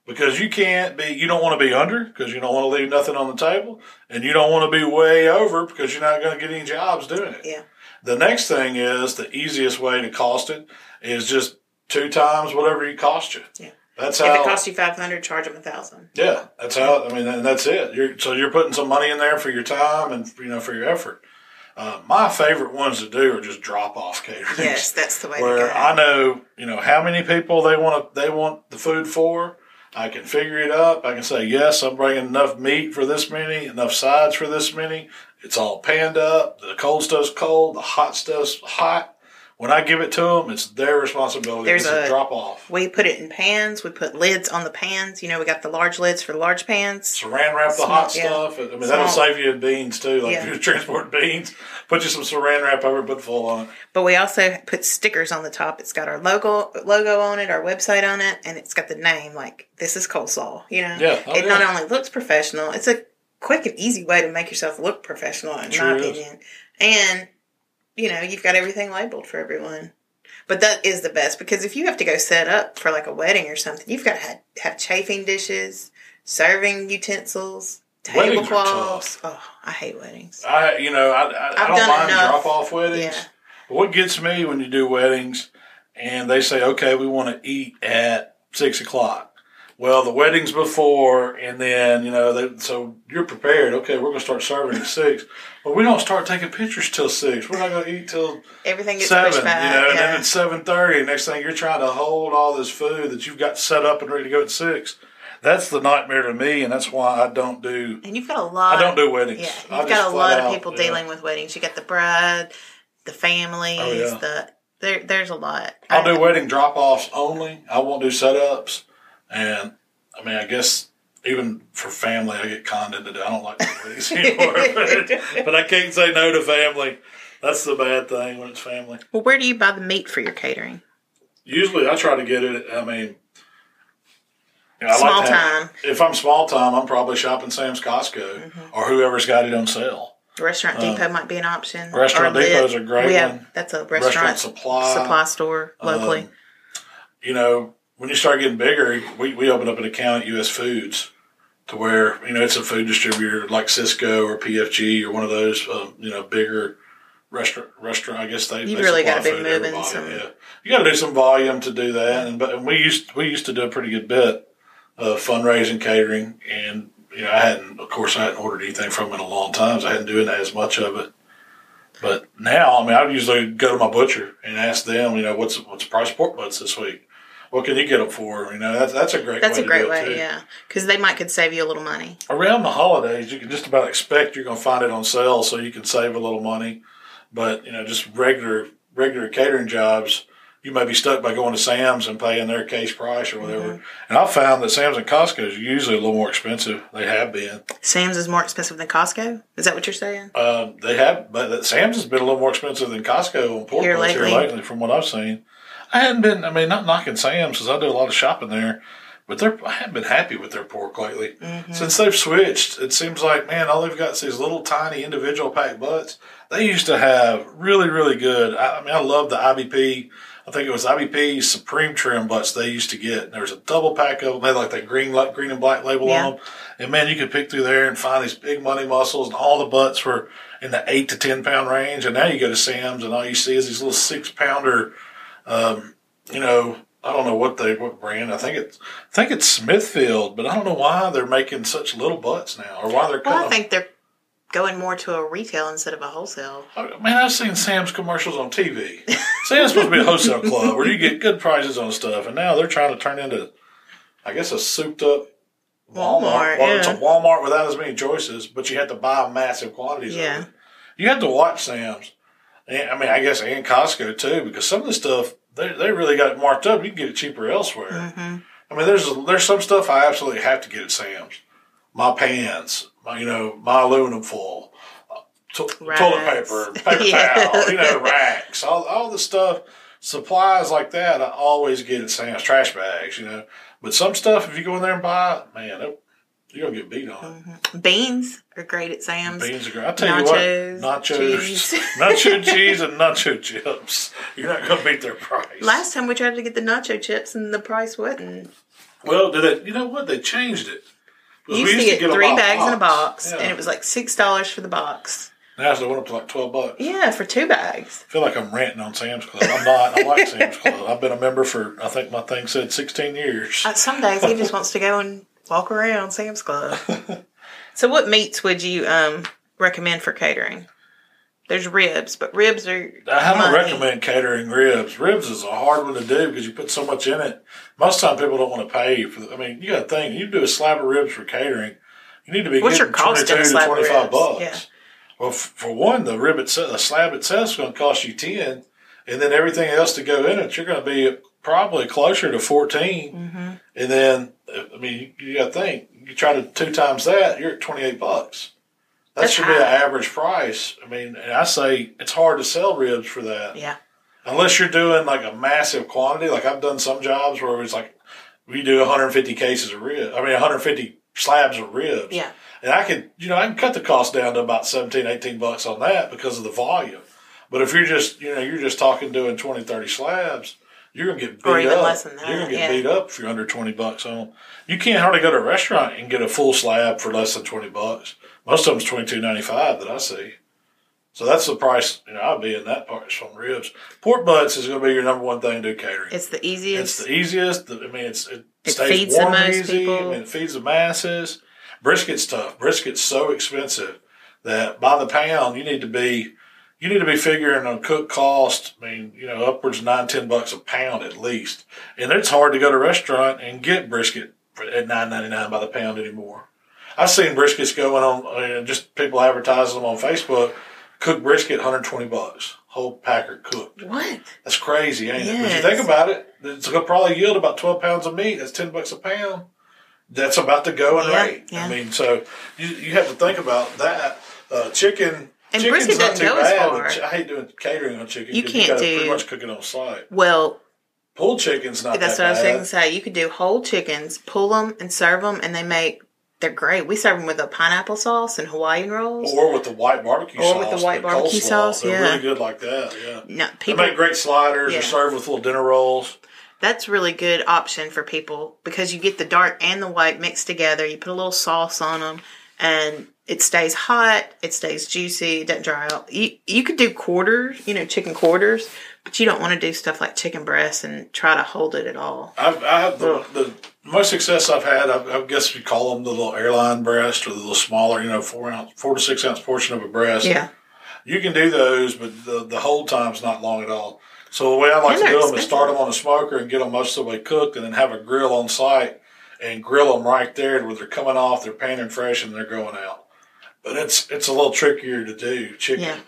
Because you can't be, you don't want to be under because you don't want to leave nothing on the table, and you don't want to be way over because you're not going to get any jobs doing it. Yeah. The next thing is the easiest way to cost it is just two times whatever you cost you. Yeah. That's If how. it costs you 500 charge them a 1000 Yeah, that's how. I mean, and that's it. You're, so you're putting some money in there for your time and you know for your effort. Uh, my favorite ones to do are just drop off catering. Yes, that's the way to where go. I know you know how many people they want to, they want the food for. I can figure it up. I can say yes, I'm bringing enough meat for this many, enough sides for this many. It's all panned up. The cold stuff's cold. The hot stuff's hot. When I give it to them, it's their responsibility. There's is a- drop off. we put it in pans. We put lids on the pans. You know, we got the large lids for the large pans. saran wrap the Small- hot yeah. stuff. I mean, that'll save you beans too. Like Yeah. if you're transporting beans, put you some saran wrap over, put full on it. But we also put stickers on the top. It's got our logo logo on it, our website on it, and it's got the name like this is coleslaw. You know, Yeah. Oh, it yeah. not only looks professional, it's a quick and easy way to make yourself look professional, in Sure my is. opinion. And you know, you've got everything labeled for everyone. But that is the best because if you have to go set up for like a wedding or something, you've got to have, have chafing dishes, serving utensils, tablecloths. Oh, I hate weddings. I, you know, I, I, I don't mind drop off weddings. Yeah. But what gets me when you do weddings and they say, okay, we want to eat at six o'clock. Well, the wedding's before, and then you know, they, so you're prepared. Okay, we're going to start serving at six, but we don't start taking pictures till six. We're not going to eat till Everything gets seven, back. you know, and yeah. then it's seven thirty. Next thing you're trying to hold all this food that you've got set up and ready to go at six. That's the nightmare to me, and that's why I don't do. And you've got a lot. I don't do weddings. Yeah, I you've just got a lot of out, people yeah. dealing with weddings. You got the bride, the families, Oh, yeah. the there. There's a lot. I'll I- do wedding drop offs only. I won't do setups, and I mean, I guess even for family, I get conned into it. I don't like weddings anymore, but, but I can't say no to family. That's the bad thing when it's family. Well, where do you buy the meat for your catering? Usually, I try to get it. I mean, You know, I Small like have- time. If I'm small time, I'm probably shopping Sam's Costco Mm-hmm. or whoever's got it on sale. Restaurant Depot might be an option. Restaurant Lit. Depot's a great we have, one. That's a Restaurant restaurant, Supply. supply store locally. Um, you know, when you start getting bigger, we, we opened up an account at US Foods to where, you know, it's a food distributor like Sysco or PFG or one of those, um, you know, bigger restaurant, restaurant, I guess they, You they really be food to moving some- Yeah. You got to do some volume to do that. And, but and we used, we used to do a pretty good bit of fundraising, catering. And, you know, I hadn't, of course, I hadn't ordered anything from in a long time. So I hadn't doing as much of it. But now, I mean, I'd usually go to my butcher and ask them, you know, what's what's the price of pork butts this week? What can you get them for? You know, that's that's a great That's way a great way, yeah. Because they might could save you a little money. Around the holidays, you can just about expect you're going to find it on sale, so you can save a little money. But you know, just regular regular catering jobs, you may be stuck by going to Sam's and paying their case price or whatever. Mm-hmm. And I've found that Sam's and Costco is usually a little more expensive. They have been. Sam's is more expensive than Costco. Is that what you're saying? Um, they have, but Sam's has been a little more expensive than Costco on pork Here butts here lately. lately, from what I've seen. I hadn't been, I mean, not knocking Sam's because I do a lot of shopping there, but they're, I haven't been happy with their pork lately. Mm-hmm. Since they've switched, it seems like, man, all they've got is these little tiny individual pack butts. They used to have really, really good. I, I mean, I love the IBP. I think it was IBP Supreme Trim butts they used to get. And there was a double pack of them. They had like that green, like green and black label Yeah. on them. And man, you could pick through there and find these big money muscles, and all the butts were in the eight to ten pound range. And now you go to Sam's, and all you see is these little six pounder. Um, you know, I don't know what they what brand. I think it's I think it's Smithfield, but I don't know why they're making such little butts now, or why they're Well, I think they're going more to a retail instead of a wholesale. I Man, I've seen Sam's commercials on TV. Sam's supposed to be a wholesale club where you get good prices on stuff, and now they're trying to turn into, I guess, a souped up Walmart. Walmart, well, it's a. Walmart without as many choices, but you have to buy massive quantities Yeah. of it. You have to watch Sam's. I mean, I guess and Costco too, because some of the stuff they they really got it marked up. You can get it cheaper elsewhere. Mm-hmm. I mean, there's there's some stuff I absolutely have to get at Sam's. My pans, my you know, my aluminum foil, uh, to- toilet paper, paper Yeah. towel, you know, racks, all all the stuff, supplies like that. I always get at Sam's. Trash bags, you know. But some stuff, if you go in there and buy it, man, it, you're gonna get beat on. Beans are great at Sam's. Beans are great. I tell Nachos, you what, nachos, cheese. nacho cheese, and nacho chips. You're not gonna beat their price. Last time we tried to get the nacho chips and the price wasn't. well, did they? You know what? They changed it. You we used to get a three lot of bags in a box, Yeah. and it was like six dollars for the box. Now it's went up to like twelve bucks. Yeah, for two bags. I feel like I'm ranting on Sam's Club. I'm not. I like Sam's Club. I've been a member for I think my thing said 16 years. Uh, Some days he just wants to go and walk around Sam's Club. so, what meats would you um, recommend for catering? There's ribs, but ribs are. I don't money. recommend catering ribs. Ribs is a hard one to do because you put so much in it. Most time people don't want to pay for. The, I mean, you got to think. You do a slab of ribs for catering. You need to be What's your getting cost 22 to 25 ribs? bucks. Yeah. Well, f- for one, the rib itself, the slab itself is going to cost you 10, and then everything else to go in it, you're going to be probably closer to 14. Mm-hmm. And then, I mean, you, you got to think, you try to two times that, you're at 28 bucks. That That's should be an average price. I mean, and I say it's hard to sell ribs for that. Yeah. Unless you're doing like a massive quantity. Like I've done some jobs where it's like, we do 150 cases of ribs. I mean, 150 slabs of ribs. Yeah. And I could, you know, I can cut the cost down to about 17, 18 bucks on that because of the volume. But if you're just, you know, you're just talking doing 20, 30 slabs, you're going to get beat Or even up. less than that, You're to get yeah. beat up if you're under 20 bucks on. You can't hardly go to a restaurant and get a full slab for less than 20 bucks. Most of them's 22.95 that I see. So that's the price, you know, I'd be in that price on ribs. Pork butts is going to be your number one thing to do catering. It's the easiest. It's the easiest. I mean, it's it, It stays feeds the warm most easy. people. I mean, it feeds the masses. Brisket's tough. Brisket's so expensive that by the pound you need to be you need to be figuring on cook cost. I mean, you know, upwards of nine ten bucks a pound at least, and it's hard to go to a restaurant and get brisket for, at nine ninety nine by the pound anymore. I've seen briskets going on, uh, just people advertising them on Facebook. Cooked brisket, 120 bucks, whole packer cooked. what? That's crazy, ain't it? But you think about it, it's going to probably yield about 12 pounds of meat. That's 10 bucks a pound. That's about the going Yeah, rate. yeah. I mean, so you, you have to think about that. Uh, chicken. And chicken's brisket doesn't go as bad, far. I hate doing catering on chicken. You can't gotta do- pretty much cook it on site. Well, Pulled chicken's not That's that what I was bad. going to say. You could do whole chickens, pull them, and serve them, and they make they're great. We serve them with a pineapple sauce and Hawaiian rolls. Or with the white barbecue Or sauce. with the white barbecue coleslaw. sauce, They're yeah. really good like that, yeah. no, They people. make great sliders. Yeah. They're served with little dinner rolls. That's really good option for people because you get the dark and the white mixed together. You put a little sauce on them, and it stays hot. It stays juicy. It doesn't dry out. You you could do quarters, you know, chicken quarters, but you don't want to do stuff like chicken breasts and try to hold it at all. I've, I have the, the most success I've had. I, I guess we call them the little airline breast or the little smaller, you know, four ounce, four to six ounce portion of a breast. Yeah, You can do those, but the the hold time's not long at all. So the way I like to do them is start them on a smoker and get them most of the way cooked, and then have a grill on site and grill them right there where they're coming off, they're panning fresh, and they're going out. But it's it's a little trickier to do chicken. yeah.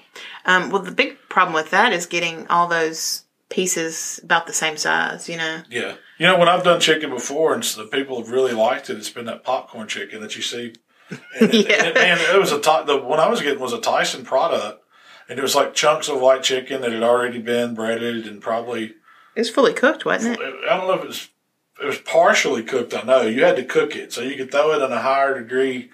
Um, well, the big problem with that is getting all those pieces about the same size. You know. Yeah. You know, when I've done chicken before and the people have really liked it, it's been that popcorn chicken that you see. And, it, Yeah. and, it, man, it was a the one I was getting was a Tyson product, and it was like chunks of white chicken that had already been breaded and probably It was fully cooked, wasn't it? I don't know if it was it was partially cooked. I know you had to cook it, so you could throw it in a higher degree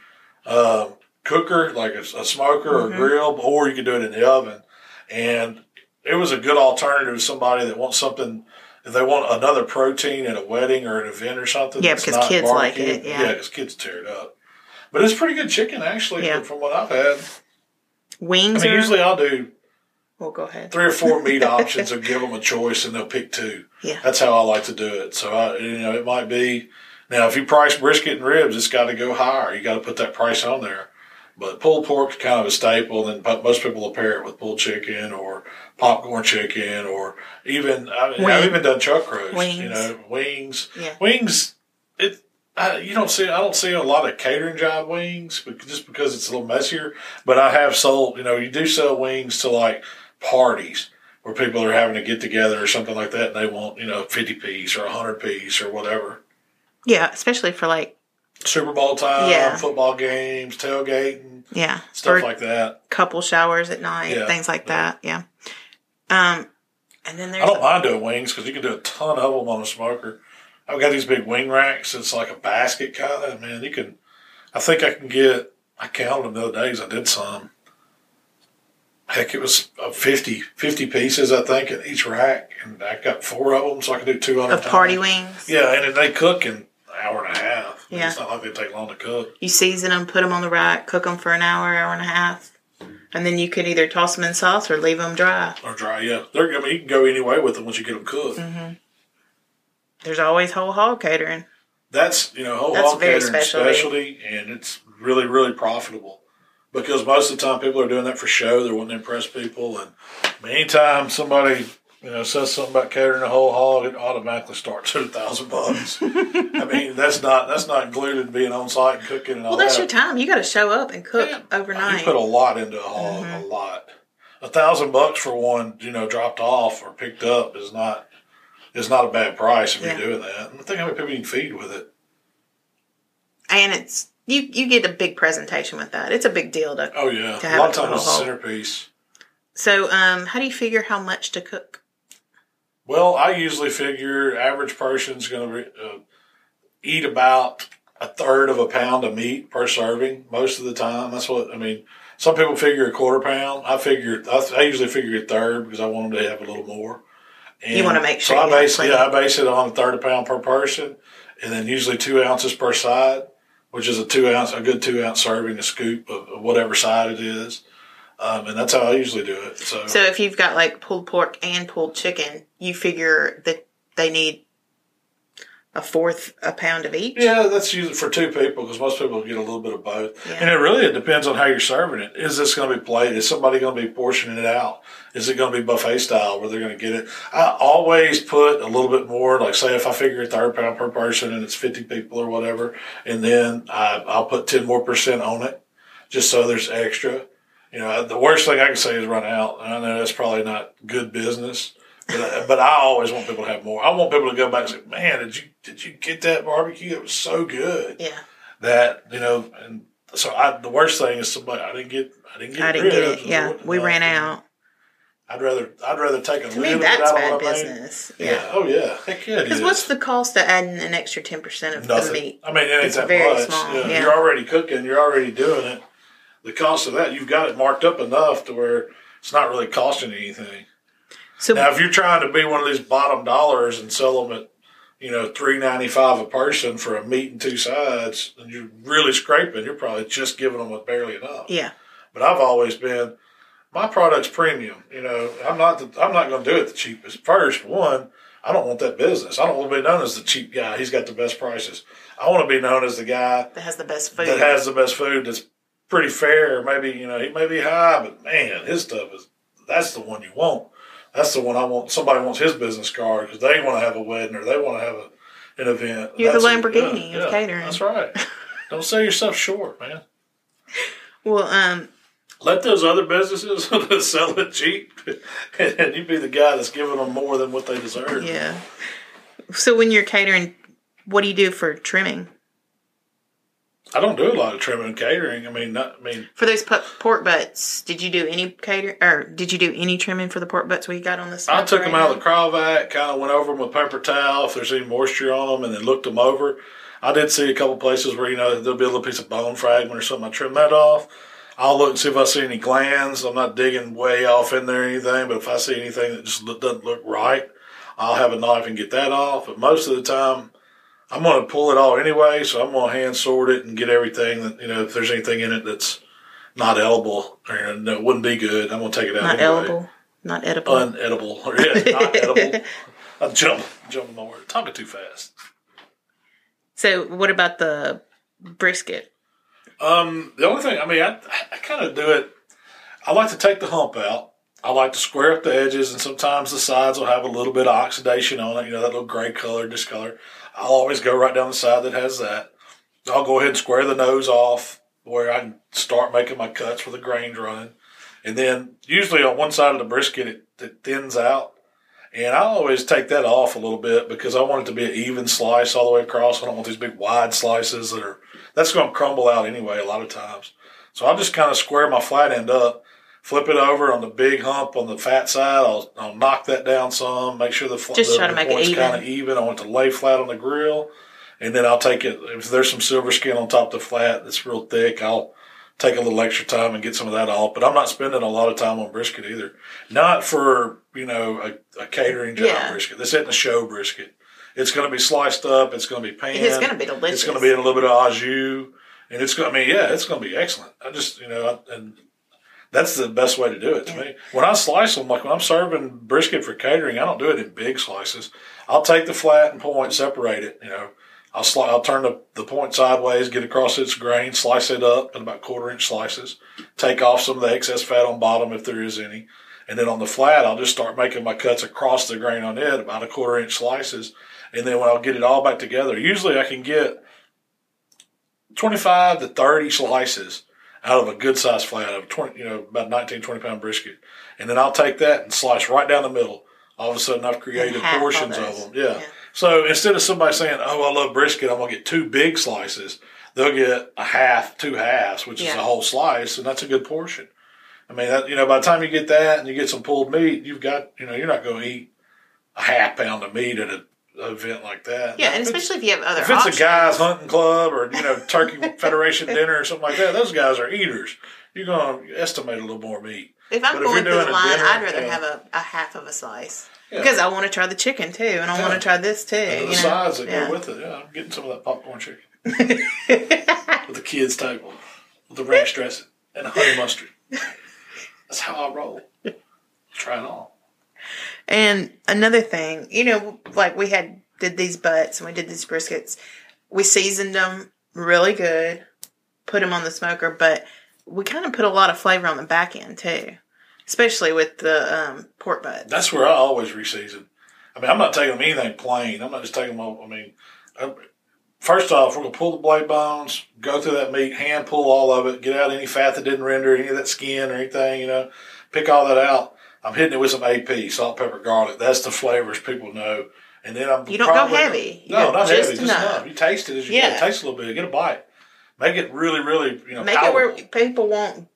uh, cooker, like a, a smoker or grill, or you could do it in the oven. And it was a good alternative to somebody that wants something. If they want another protein at a wedding or an event or something, Yeah, because kids like it, yeah. yeah, because kids tear it up. But it's pretty good chicken, actually, Yeah. from what I've had. Wings I mean, usually I'll do well, go ahead. three or four meat options and give them a choice, and they'll pick two. Yeah. That's how I like to do it. So I, you know, it might be now if you price brisket and ribs, it's got to go higher. You got to put that price on there. But pulled pork's kind of a staple, and then most people will pair it with pulled chicken or popcorn chicken, or even I mean, I've even done chuck roast. Wings. You know, wings. Yeah. Wings. It. I, you don't see. I don't see a lot of catering job wings, but just because it's a little messier. But I have sold. You know, you do sell wings to like parties where people are having to get together or something like that, and they want you know fifty piece or hundred piece or whatever. Yeah, especially for like Super Bowl time, Yeah. football games, tailgating, yeah, stuff for like that. couple showers at night, Yeah, things like yeah. that. Yeah. Um, and then there's I don't mind doing wings because you can do a ton of them on a smoker. I've got these big wing racks. It's like a basket kind of man. You can. I think I can get. I counted them the other days. I did some. Heck, it was uh, 50, 50 pieces, I think, in each rack, and I got four of them, so I can do two on a of time. party wings. Yeah, and then they cook in an hour and a half. Yeah. It's not like they take long to cook. You season them, put them on the rack, cook them for an hour, hour and a half, and then you could either toss them in sauce or leave them dry. Or dry, yeah. They're, I mean, you can go any way with them once you get them cooked. Mm-hmm. There's always whole hog catering. That's, you know, whole That's hog very catering specialty. specialty, and it's really, really profitable. Because most of the time people are doing that for show. They're wanting to impress people. And anytime somebody, you know, says something about catering a whole hog, it automatically starts at a thousand bucks. I mean, that's not that's not included being on site and cooking and all Well, that's that. your time. You got to show up and cook Yeah. overnight. You put a lot into a hog, Mm-hmm. a lot. A thousand bucks for one, you know, dropped off or picked up is not is not a bad price if Yeah. you're doing that. And think how many people you can feed with it. and it's you. You get a big presentation with that. It's a big deal to. Oh yeah, To a have lot of times it's a a centerpiece. So, um, how do you figure how much to cook? Well, I usually figure average person's going to uh, eat about a third of a pound of meat per serving most of the time. That's what I mean. Some people figure a quarter pound. I figure I, I usually figure a third because I want them to have a little more. And You wanna make sure So I base yeah I base it on a third of a pound per person, and then usually two ounces per side, which is a two ounce a good two ounce serving a scoop of, whatever side it is. Um, and that's how I usually do it. So, So, if you've got like pulled pork and pulled chicken, you figure that they need a fourth a pound of each. Yeah, that's usually for two people because most people get a little bit of both. Yeah. And it really it depends on how you're serving it. Is this going to be plated? Is somebody going to be portioning it out? Is it going to be buffet style where they're going to get it? I always put a little bit more, like say if I figure a third pound per person and it's 50 people or whatever, and then I, I'll put 10 more percent on it just so there's extra. You know, the worst thing I can say is run out. And I know that's probably not good business. But, I- but I always want people to have more. I want people to go back and say, "Man, did you did you get that barbecue? It was so good." Yeah. that you know and so I the worst thing is somebody I didn't get I didn't get I didn't get it. Yeah, we ran out. I'd rather I'd rather take a To little me, bit that's out bad what I made. business. Yeah. Yeah. Oh yeah. Heck yeah. Because what's the cost of adding an extra ten percent of Nothing. the meat? I mean, it ain't It's that very much. small, Yeah, yeah. You're already cooking. You're already doing it. The cost of that, you've got it marked up enough to where it's not really costing anything. So Now, if you're trying to be one of these bottom dollars and sell them at, you know, three ninety five a person for a meat and two sides, and you're really scraping, you're probably just giving them barely enough. yeah, But I've always been, my product's premium. You know, I'm not the, I'm not going to do it the cheapest. First, one, I don't want that business. I don't want to be known as the cheap guy. He's got the best prices. I want to be known as the guy that has the best food. that has the best food. That's pretty fair. Maybe you know he may be high, but man, his stuff is that's the one you want. That's the one I want. Somebody wants his business card because they want to have a wedding or they want to have a, an event. You're the That's a- Lamborghini of catering. That's right. Don't sell yourself short, man. well, um, Let those other businesses sell it cheap, and you be the guy that's giving them more than what they deserve. yeah. So when you're catering, what do you do for trimming I don't do a lot of trimming and catering. I mean, not, I mean, for those pu- pork butts? Did you do any cater or did you do any trimming for the pork butts we got on the? Side? I took them out of the cryovac, kind of went over them with paper towel if there's any moisture on them, and then looked them over. I did see a couple places where you know there'll be a little piece of bone fragment or something. I trim that off. I'll look and see if I see any glands. I'm not digging way off in there or anything, but if I see anything that just doesn't look right, I'll have a knife and get that off. But most of the time, I'm going to pull it all anyway, so I'm going to hand sort it and get everything that you know if there's anything in it that's not edible or that wouldn't be good, I'm going to take it out Not anyway edible. Not edible. unedible or yeah, not edible. I'm jumping, jumping my word. Talking too fast. so what about the brisket? Um, the only thing, I mean, I, I kind of do it. I like to take the hump out. I like to square up the edges, and sometimes the sides will have a little bit of oxidation on it. You know, that little gray color, discolor. I'll always go right down the side that has that. I'll go ahead and square the nose off where I can start making my cuts for the grains running. And then usually on one side of the brisket, it, it thins out. And I always take that off a little bit because I want it to be an even slice all the way across. I don't want these big wide slices that are, that's going to crumble out anyway a lot of times. So I'll just kind of square my flat end up, flip it over on the big hump on the fat side. I'll, I'll knock that down some, make sure the, fl- Just the, try to the make it point's even. kind of even. I want it to lay flat on the grill. And then I'll take it, if there's some silver skin on top of the flat that's real thick, I'll take a little extra time and get some of that off. But I'm not spending a lot of time on brisket either. Not for, you know, a, a catering job Yeah. brisket. This isn't a show brisket. It's going to be sliced up. It's going to be panned. It's gonna be delicious. It's going to be in a little bit of au jus. And it's going to, I mean, yeah, it's going to be excellent. I just, you know, I, and that's the best way to do it to me. When I slice them, like when I'm serving brisket for catering, I don't do it in big slices. I'll take the flat and point, separate it, you know. I'll sli- I'll turn the, the point sideways, get across its grain, slice it up in about quarter inch slices, take off some of the excess fat on bottom if there is any. And then on the flat, I'll just start making my cuts across the grain on it, about a quarter inch slices. And then when I'll get it all back together, usually I can get 25 to 30 slices out of a good sized flat of 20, you know, about 19, 20 pound brisket. And then I'll take that and slice right down the middle. All of a sudden I've created portions of them. Yeah. Yeah. So instead of somebody saying, "Oh, I love brisket," I'm gonna get two big slices. They'll get a half, two halves, which is a whole slice, and that's a good portion. I mean, that, you know, by the time you get that and you get some pulled meat, you've got, you know, you're not going to eat a half pound of meat at a, event like that. Yeah, Now, and especially if you have other if it's options. a guys hunting club or you know turkey federation dinner or something like that, those guys are eaters. You're going to estimate a little more meat. If I'm But if going you're through the a line, dinner, I'd rather yeah. have a, a half of a slice Yeah. because I want to try the chicken too, and I want to try this too. And you the know? sides that Yeah. go with it. Yeah, I'm getting some of that popcorn chicken with the kids' table with the ranch dressing and the honey mustard. That's how I roll. Try it all. And another thing, you know, like we had did these butts and we did these briskets. We seasoned them really good, put them on the smoker, but we kind of put a lot of flavor on the back end too, especially with the um, pork butts. That's where I always reseason. I mean, I'm not taking them anything plain. I'm not just taking them. I mean, I- first off, we're gonna pull the blade bones, go through that meat, hand pull all of it, get out any fat that didn't render, any of that skin or anything. You know, pick all that out. I'm hitting it with some AP, salt, pepper, garlic. That's the flavors people know. And then I'm You don't go heavy. You No, not just heavy. Just enough. enough. You taste it as you Yeah. Taste a little bit. Get a bite. Make it really, really, you know, Make it where people won't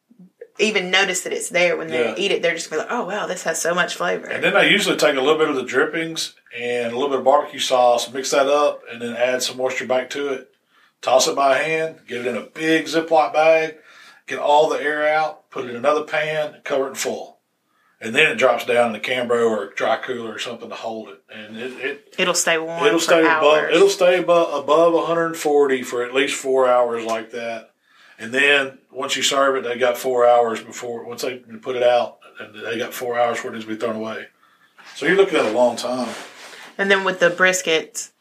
even notice that it's there when they Yeah. eat it. They're just gonna be like, "Oh wow, this has so much flavor." And then I usually take a little bit of the drippings and a little bit of barbecue sauce, mix that up, and then add some moisture back to it. Toss it by hand, get it in a big Ziploc bag, get all the air out, put it in another pan, cover it in full. And then it drops down in a Cambro or dry cooler or something to hold it. And it, it It'll stay warm. it'll stay above it'll stay above, above 140 for at least four hours like that. And then once you serve it, they got four hours before once they put it out, and they got four hours for it to be thrown away. So you're looking at a long time. And then with the briskets,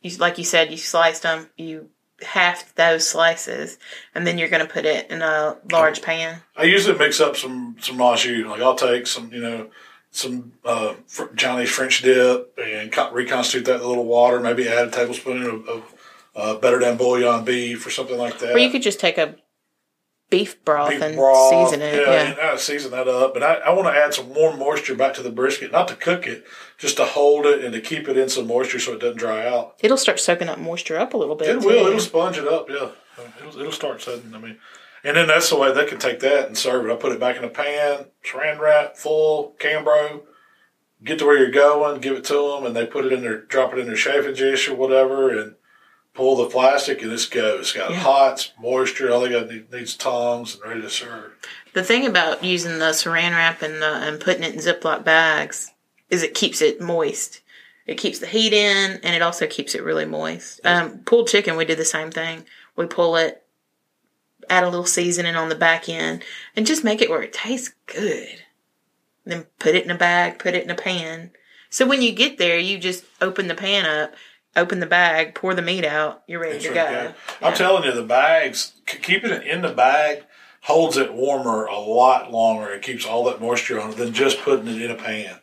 you like you said, you sliced them, you halved those slices, and then you're going to put it in a large pan. I usually mix up some some rashu. Like I'll take some, you know, some uh, Johnny's French dip and co- reconstitute that in a little water. Maybe add a tablespoon of, of uh, better than bouillon beef or something like that. Or you could just take a beef broth Beef and broth, season it. Yeah, Yeah. season that up. But I, I want to add some warm moisture back to the brisket, not to cook it, just to hold it and to keep it in some moisture so it doesn't dry out. It'll start soaking up moisture up a little bit. It too. will. It'll sponge it up. Yeah, it'll, it'll start setting. I mean, and then that's the way they can take that and serve it. I put it back in a pan, saran wrap, full Cambro. Get to where you're going, give it to them, and they put it in their, drop it in their chafing dish or whatever, and pull the plastic, and it's go. It's got Yeah. hot, moisture. All they got needs tongs and ready to serve. The thing about using the saran wrap and the, and putting it in Ziploc bags is it keeps it moist. It keeps the heat in, and it also keeps it really moist. Um, pulled chicken, we did the same thing. We pull it, add a little seasoning on the back end, and just make it where it tastes good. Then put it in a bag, put it in a pan. So when you get there, you just open the pan up, open the bag, pour the meat out. You're ready It's to go. good. I'm telling you, the bags, keeping it in the bag holds it warmer a lot longer. It keeps all that moisture on it than just putting it in a pan.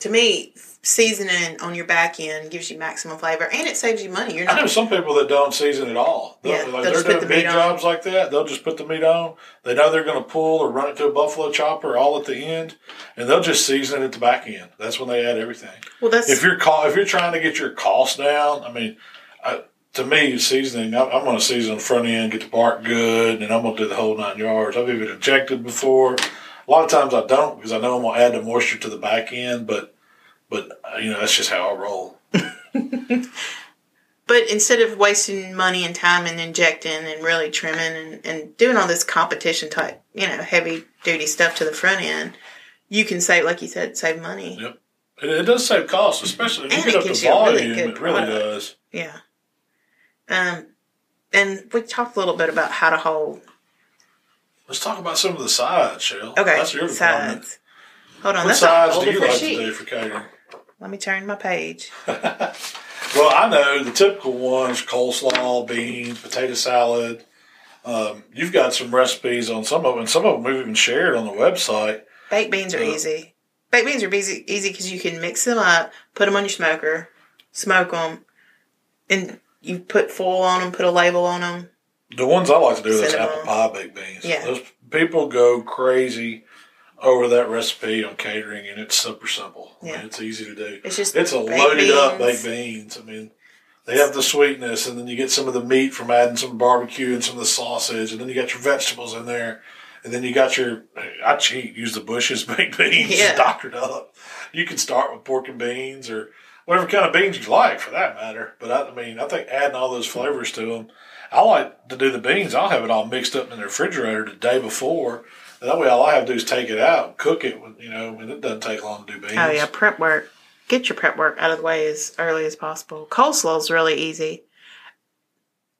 to me, seasoning on your back end gives you maximum flavor and it saves you money. You're I know not some people that don't season at all. They'll, Yeah, like they'll they're doing the big meat on. jobs like that. They'll just put the meat on. They know they're going to pull or run it to a buffalo chopper all at the end, and they'll just season it at the back end. That's when they add everything. well. That's If you're co- if you're trying to get your costs down, I mean, I, to me, seasoning, I'm, I'm going to season the front end, get the bark good, and I'm going to do the whole nine yards. I've even injected before. A lot of times I don't because I know I'm going to add the moisture to the back end, but but uh, you know that's just how I roll. but instead of wasting money and time and injecting and really trimming and, and doing all this competition type, you know, heavy duty stuff to the front end, you can save, like you said, save money. Yep. It, it does save costs, especially when And you get it up you a really good it really does. Yeah. Um, and we talked a little bit about how to hold. Let's talk about some of the sides, Shell. Okay, that's your department. sides. Hold on, What that's sides do you like sheet. to do for catering? Let me turn my page. Well, I know the typical ones: coleslaw, beans, potato salad. Um, you've got some recipes on some of them, and some of them we've even shared on the website. Baked beans are Yeah. easy. Baked beans are easy easy because you can mix them up, put them on your smoker, smoke them, and you put foil on them, put a label on them. The ones I like to do is apple pie baked beans. Yeah. Those people go crazy over that recipe on catering, and it's super simple. I mean, Yeah. it's easy to do. It's just It's a loaded up beans. baked beans. I mean, they have the sweetness, and then you get some of the meat from adding some barbecue and some of the sausage, and then you got your vegetables in there, and then you got your. I cheat, use the Bush's baked beans, Yeah. doctored up. You can start with pork and beans or whatever kind of beans you like, for that matter. But I, I mean, I think adding all those flavors to them. I like to do the beans. I'll have it all mixed up in the refrigerator the day before. And that way, all I have to do is take it out, cook it. You know, and it doesn't take long to do beans. Oh yeah, prep work. Get your prep work out of the way as early as possible. Coleslaw's really easy.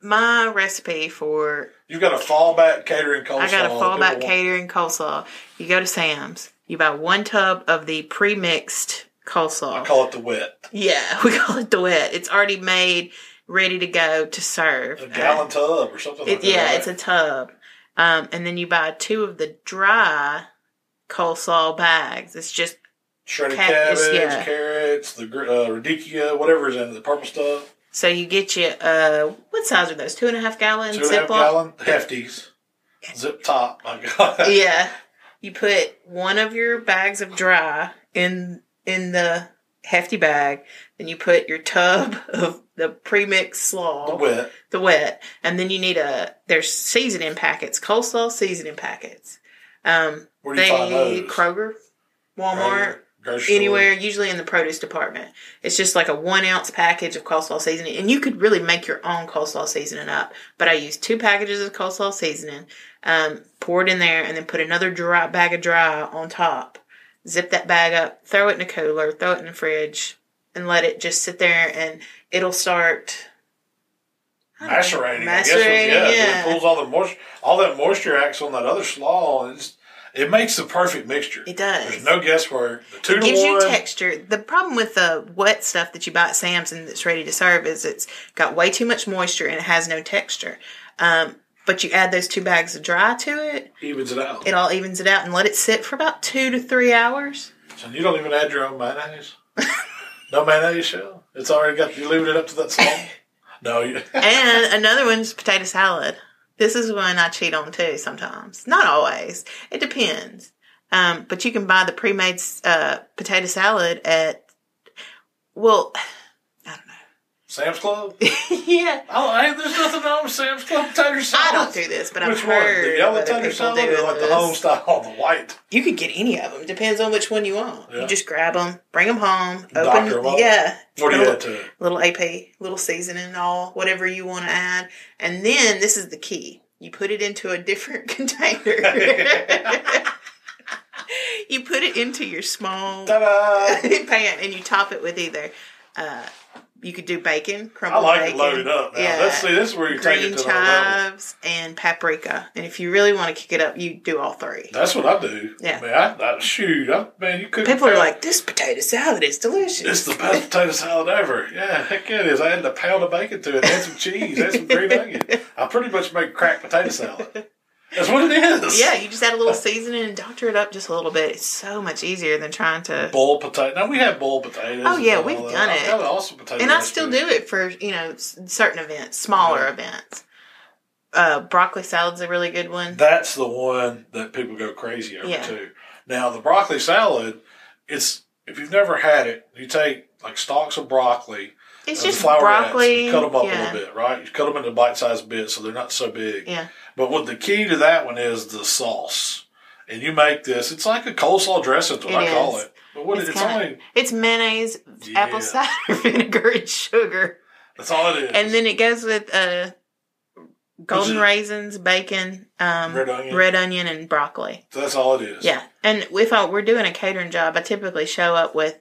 My recipe for You've got a fallback catering coleslaw. I got a fallback catering coleslaw. You go to Sam's. You buy one tub of the pre-mixed coleslaw. I call it the wet. yeah, we call it the wet. It's already made, ready to go to serve. A gallon tub or something like It, that. yeah, right? it's a tub. Um, and then you buy two of the dry coleslaw bags. It's just shredded Ca- cabbage, yeah. carrots, the uh, radicchia, whatever's in it, the purple stuff. so you get you uh what size are those? Two and a half gallon Two and a half gallon hefties, zip top. My God. Yeah. You put one of your bags of dry in in the hefty bag, then you put your tub of the pre-mixed slaw, The wet. the wet, and then you need a there's seasoning packets, coleslaw seasoning packets. Um, Where do you they find those? Kroger, Walmart, anywhere, usually in the produce department. It's just like a one ounce package of coleslaw seasoning, and you could really make your own coleslaw seasoning up. But I use two packages of coleslaw seasoning, um, pour it in there, and then put another dry bag of dry on top. Zip that bag up, throw it in a cooler, throw it in the fridge, and let it just sit there, and it'll start. Macerating. I guess it- Macerating, yeah, yeah. It pulls all the moisture, all that moisture acts on that other slaw, and it makes the perfect mixture. It does. There's no guesswork. The two to gives one. you texture. The problem with the wet stuff that you buy at Sam's and that's ready to serve is it's got way too much moisture and it has no texture. Um, but you add those two bags of dry to it, evens it out. it all evens it out and let it sit for about two to three hours. So you don't even add your own mayonnaise. no mayonnaise shell. It's already got you leaving it up to that slaw. no, you, And another one's potato salad. This is one I cheat on too sometimes. Not always. It depends. Um, but you can buy the pre-made uh, potato salad at, well, I don't know. Sam's Club. yeah. Oh, there's nothing wrong with Sam's Club tater I don't do this, but I've Which one? heard The yellow tater salad or like the home style, the white? You could get any of them. Depends on which one you want. Yeah. You just grab them, bring them home, open. 'em up. Yeah. What do you add to it? Little AP, little seasoning, and all whatever you want to add, and then this is the key. You put it into a different container. you put it into your small Ta-da! pan, and you top it with either. Uh, you could do bacon, crumbled I like bacon. it loaded up. Now. Yeah. Let's see. This is where you take green it to chives and paprika. And if you really want to kick it up, you do all three. That's what I do. Yeah. man. I, I shoot. I, man, you could. People are like, this potato salad is delicious. It's the best potato salad ever. Yeah, heck it is. I added a pound of bacon to it, add some cheese, add some green onion. I pretty much make cracked potato salad. That's what it is. yeah, you just add a little seasoning and doctor it up just a little bit. It's so much easier than trying to. Boiled potato. Now we have boiled potatoes. Oh, yeah, we've that. done I've it. got an awesome potato. And I still do it for, you know, certain events, smaller Yeah. events. Uh, broccoli salad's a really good one. That's the one that people go crazy over Yeah. too. Now the broccoli salad, it's if you've never had it, you take like stalks of broccoli, It's just broccoli. you cut them up yeah. a little bit, right? You cut them into bite-sized bits so they're not so big. Yeah. But what the key to that one is the sauce, and you make this. It's like a coleslaw dressing, what It I call it. But what It's it's, kinda- only It's mayonnaise, Yeah. apple cider vinegar, and sugar. that's all it is. And then it goes with uh, golden raisins, bacon, um, Red onion. red onion, and broccoli. So that's all it is. Yeah, and if I, we're doing a catering job, I typically show up with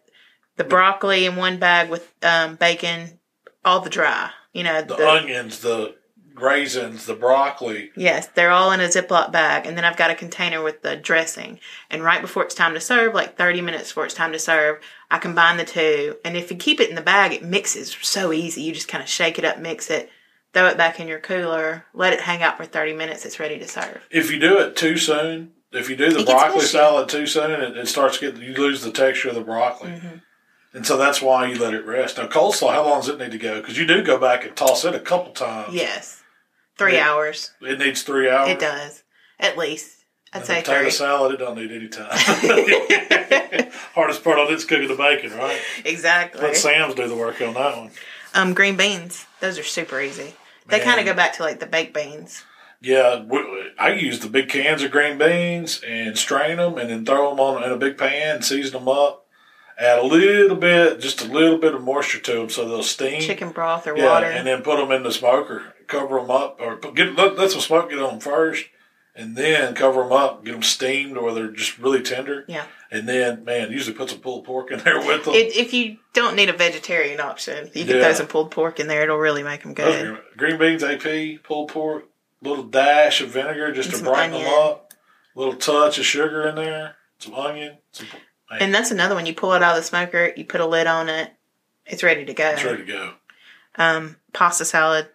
the broccoli in one bag with um, bacon, all the dry. You know, The, the, onions, the raisins, the broccoli. yes, they're all in a Ziploc bag, and then I've got a container with the dressing. And right before it's time to serve, like thirty minutes before it's time to serve, I combine the two. And if you keep it in the bag, it mixes so easy. You just kind of shake it up, mix it. Throw it back in your cooler, let it hang out for 30 minutes, it's ready to serve. If you do it too soon, if you do the broccoli mushy. salad too soon, it, it starts getting you lose the texture of the broccoli, Mm-hmm. And so that's why you let it rest. Now coleslaw, how long does it need to go? Because you do go back and toss it a couple times. Yes. Three Yeah. hours. it needs three hours. It does. At least. I'd And say potato three. salad, it don't need any time. Hardest part on it's cooking the bacon, right? Exactly. Let Sam's do the work on that one. Um, green beans. Those are super easy. They kind of go back to like the baked beans. Yeah, we, I use the big cans of green beans and strain them, and then throw them on in a big pan, and season them up, add a little bit, just a little bit of moisture to them so they'll steam. Chicken broth or yeah, water. and then put them in the smoker, cover them up, or put, get let, let some smoke get on them first, and then cover them up, get them steamed or they're just really tender. yeah. And then, man, usually put some pulled pork in there with them. If you don't need a vegetarian option, you can Yeah. throw some pulled pork in there. It'll really make them good. are green beans, AP, pulled pork, little dash of vinegar just And to brighten them up. Little touch of sugar in there, some onion, some. And that's another one. You pull it out of the smoker, you put a lid on it, it's ready to go. it's ready to go. Um, pasta salad.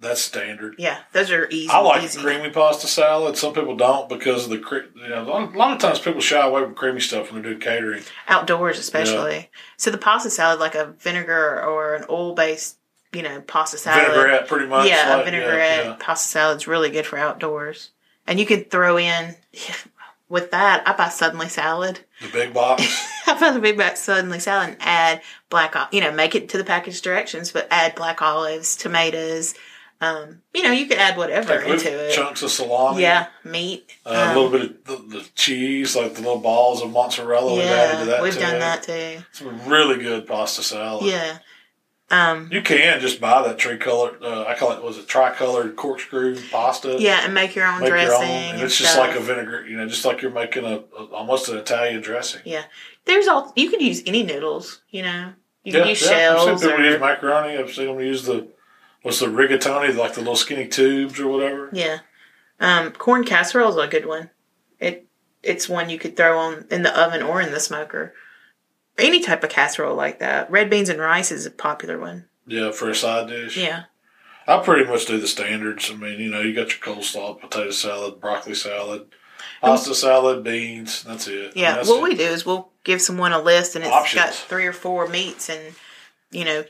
That's standard. Yeah, those are easy. I like easy. creamy pasta salad. Some people don't because of the cre- you know a lot, a lot of times people shy away from creamy stuff when they're doing catering. outdoors especially. So the pasta salad, like a vinegar or an oil based, you know, pasta salad. Vinaigrette, pretty much. yeah, a like, vinaigrette yeah. pasta salad's really good for outdoors. And you can throw in with that. I buy suddenly salad. The big box. I buy the big box suddenly salad and add black, you know, make it to the package directions, but add black olives, tomatoes, Um, you know, you could add whatever Like into it. chunks of salami. Yeah, meat. Uh, Um, a little bit of the, the cheese, like the little balls of mozzarella. we've added to yeah, that we've too. done that too. It's a really good pasta salad. Yeah. Um, You can just buy that tricolor. Uh, I call it was it tricolored corkscrew pasta. yeah, and make your own Make dressing. your own, and it's just stuff. like a vinegar. You know, just like you're making a, a almost an Italian dressing. Yeah. There's all you could use any noodles, you know. You Yeah, could use yeah. I've seen people or use macaroni. I've seen them use the what's the rigatoni, like the little skinny tubes or whatever. yeah. Um, corn casserole is a good one. It it's one you could throw on in the oven or in the smoker. Any type of casserole like that. Red beans and rice is a popular one. Yeah, for a side dish. Yeah. I pretty much do the standards. I mean, you know, you got your coleslaw, potato salad, broccoli salad, pasta salad, beans. That's it. Yeah. That's what it. we do is we'll give someone a list and it's Options. got three or four meats and you know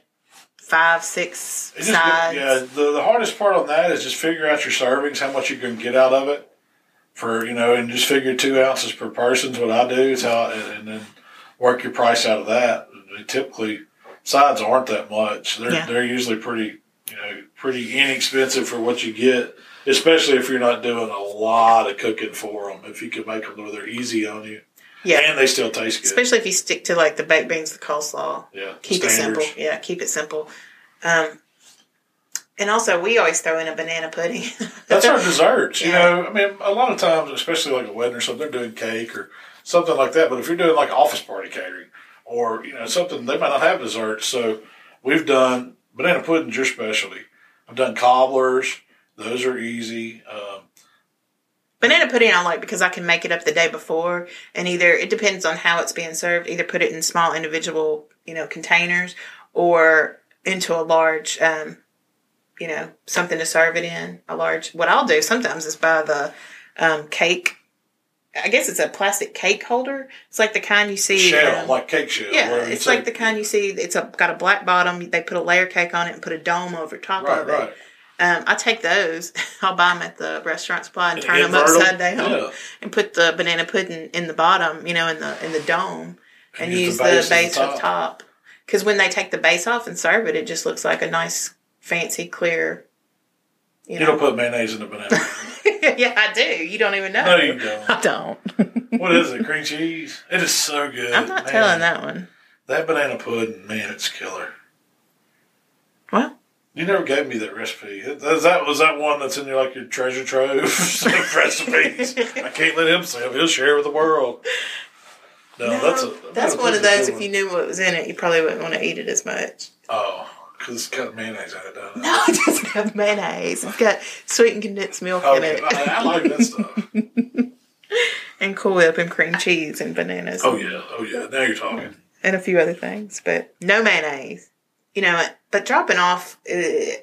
five, six It just- sides. yeah, the, the hardest part on that is just figure out your servings, how much you can get out of it. For you know, and just figure two ounces per person is what I do. Is how, and then work your price out of that. Typically, sides aren't that much. They're Yeah. they're usually pretty you know pretty inexpensive for what you get. Especially if you're not doing a lot of cooking for them. If you can make them where they're easy on you, Yeah. and they still taste good. Especially if you stick to like the baked beans, the coleslaw. yeah, keep it simple. Yeah, keep it simple. Um, and also, we always throw in a banana pudding. That's our desserts. You Yeah. know, I mean, a lot of times, especially like a wedding or something, they're doing cake or something like that. But if you're doing like office party catering or, you know, something, they might not have dessert. So we've done banana pudding's your specialty. I've done cobblers. Those are easy. Um, banana pudding I like because I can make it up the day before, and either it depends on how it's being served. Either put it in small individual, you know, containers, or into a large, um, you know, something to serve it in. A large. What I'll do sometimes is buy the um, cake. I guess it's a plastic cake holder. It's like the kind you see. shell, um, like cake shell. Yeah, it's like the kind you see. It's a, got a black bottom. They put a layer cake on it and put a dome over top Right, of it. right. Um, I take those. I'll buy them at the restaurant supply and turn them upside down Yeah. and put the banana pudding in the bottom. You know, in the in the dome, and, use use the the base base, as the of top. Because when they take the base off and serve it, it just looks like a nice, fancy, clear. You You know. don't put mayonnaise in the banana. yeah, I do. You don't even know. no, you don't. I don't. What is it? Cream cheese? It is so good. I'm not man. telling that one. That banana pudding, man, it's killer. Well, You never gave me that recipe. Is that was that one that's in your like your treasure trove of recipes? I can't let him say it. He'll share with the world. No, no, that's a that's one of those. one. If you knew what was in it, you probably wouldn't want to eat it as much. oh, because it's got mayonnaise in it, doesn't it? No, it doesn't have mayonnaise. It's got sweetened condensed milk in it. I, I like that stuff. and Cool Whip and cream cheese and bananas. Oh yeah, oh yeah. Now you're talking. And a few other things, but no mayonnaise. You know, but dropping off uh,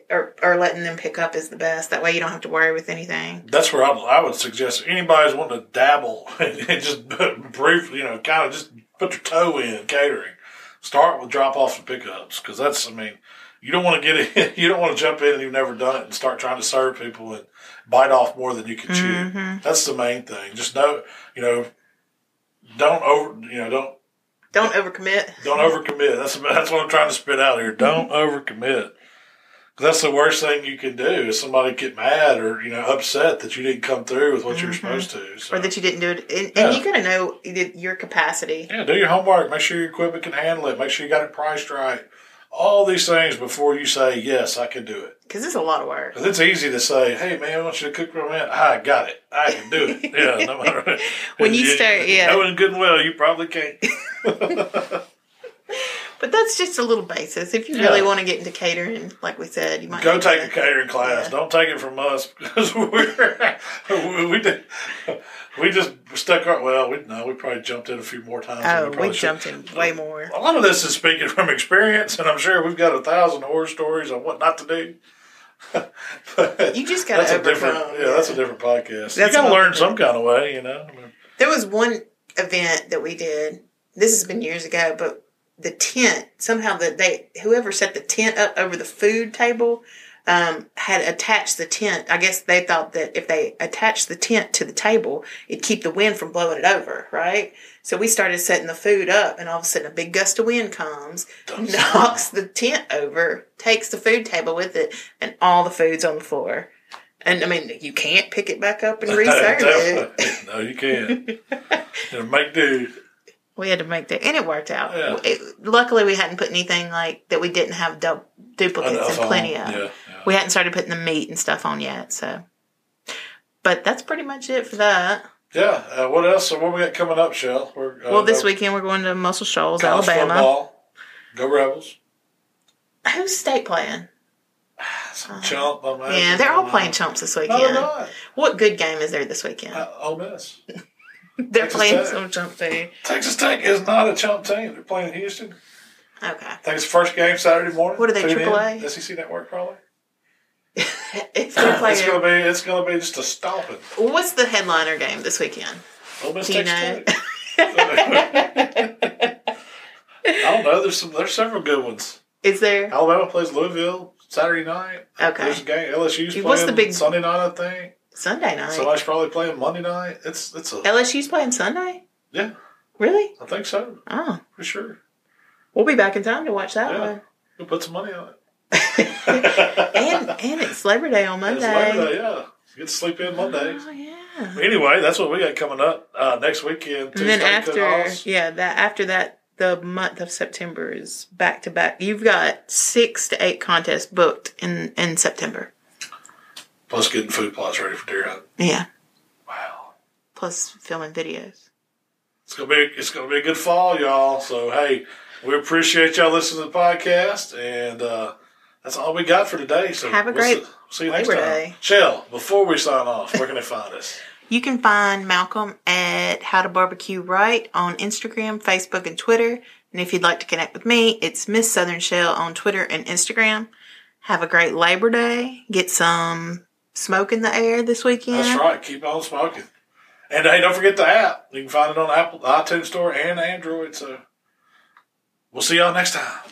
or, or letting them pick up is the best. That way you don't have to worry with anything. That's where I, I would suggest anybody's wanting to dabble and just briefly, you know, kind of just put your toe in catering. Start with drop offs and pickups because that's, I mean, you don't want to get in, you don't want to jump in and you've never done it and start trying to serve people and bite off more than you can chew. Mm-hmm. That's the main thing. Just know, you know, don't over, you know, don't Don't overcommit. don't overcommit. That's that's what I'm trying to spit out here. Don't mm-hmm. overcommit. 'Cause That's the worst thing you can do is somebody get mad or you know upset that you didn't come through with what you're mm-hmm. supposed to. So. Or that you didn't do it. And, Yeah. and you got to know your capacity. yeah, do your homework. Make sure your equipment can handle it. Make sure you got it priced right. All these things before you say yes, I can do it. Because it's a lot of work. Because it's easy to say, "Hey man, I want you to cook for man." I got it. I can do it. Yeah, no matter When you start- yeah. knowing good and well, you probably can't. But that's just a little basis. If you Yeah. really want to get into catering, like we said, you might Go take to- a catering class. Yeah. Don't take it from us because we're we, we did we just stuck our well. We no, we probably jumped in a few more times. Oh, we should. jumped in way more. A lot of this is speaking from experience, and I'm sure we've got a thousand horror stories on what not to do. But You just gotta a different, overcome, yeah, that's a different podcast. That's you got to learn some kind of way, you know. I mean, There was one event that we did. This has been years ago, but the tent somehow that they whoever set the tent up over the food table um, had attached the tent. I guess they thought that if they attached the tent to the table, it'd keep the wind from blowing it over, right? So we started setting the food up, and all of a sudden, a big gust of wind comes, knocks the tent over, takes the food table with it, and all the food's on the floor. And I mean, you can't pick it back up and reserve it. No, you can't. make do. We had to make that, and it worked out. Yeah. It- luckily, we hadn't put anything like that. We didn't have du- duplicates and plenty of. Yeah, yeah. We hadn't started putting the meat and stuff on yet, so. But that's pretty much it for that. Yeah. Uh, what else? So what we got coming up, Shell? Uh, well, this weekend we're going to Muscle Shoals, Alabama. Football. Go Rebels. Who's state playing? Some chump. I'm Uh, Yeah, they're all playing chumps this weekend. not. What good game is there this weekend? Uh, Ole Miss. they're Texas playing Tech. some chump too. Texas Tech is not a chump team. They're playing Houston. Okay. I think it's the first game Saturday morning. What are they, Tune in. AAA? SEC Network probably. if they're playing, It's gonna be it's gonna be just a stomping. what's the headliner game this weekend? Ole Miss Do you Texas know? Tech. I don't know. There's some there's several good ones. Is there? Alabama plays Louisville Saturday night. Okay. There's a game. LSU's playing What's the big- Sunday night, I think. Sunday night. So I should probably playing Monday night. It's it's a LSU's playing Sunday? yeah. Really? I think so Oh, for sure. we'll be back in time to watch that Yeah. one. We'll put some money on it. And and it's Labor Day on It's Monday. Labor Day, yeah. Get to sleep in Monday. Oh yeah. Anyway, that's what we got coming up uh, next weekend. And then Tuesday, after yeah, that after that the month of September is back to back. You've got six to eight contests booked in in September. Plus getting food plots ready for deer hunt. Yeah. Wow, Plus filming videos. it's gonna be it's gonna be a good fall, y'all. So hey, we appreciate y'all listening to the podcast, and uh, that's all we got for today. So Have a we'll great see, see you next Labor time. Day. Shell, before we sign off, where can they find us? You can find Malcom at How to Barbecue Right on Instagram, Facebook, and Twitter. And if you'd like to connect with me, it's Miss Southern Shell on Twitter and Instagram. Have a great Labor Day. Get some smoke in the air this weekend. That's right. Keep on smoking. And hey, don't forget the app. You can find it on Apple, iTunes Store, and Android. So we'll see y'all next time.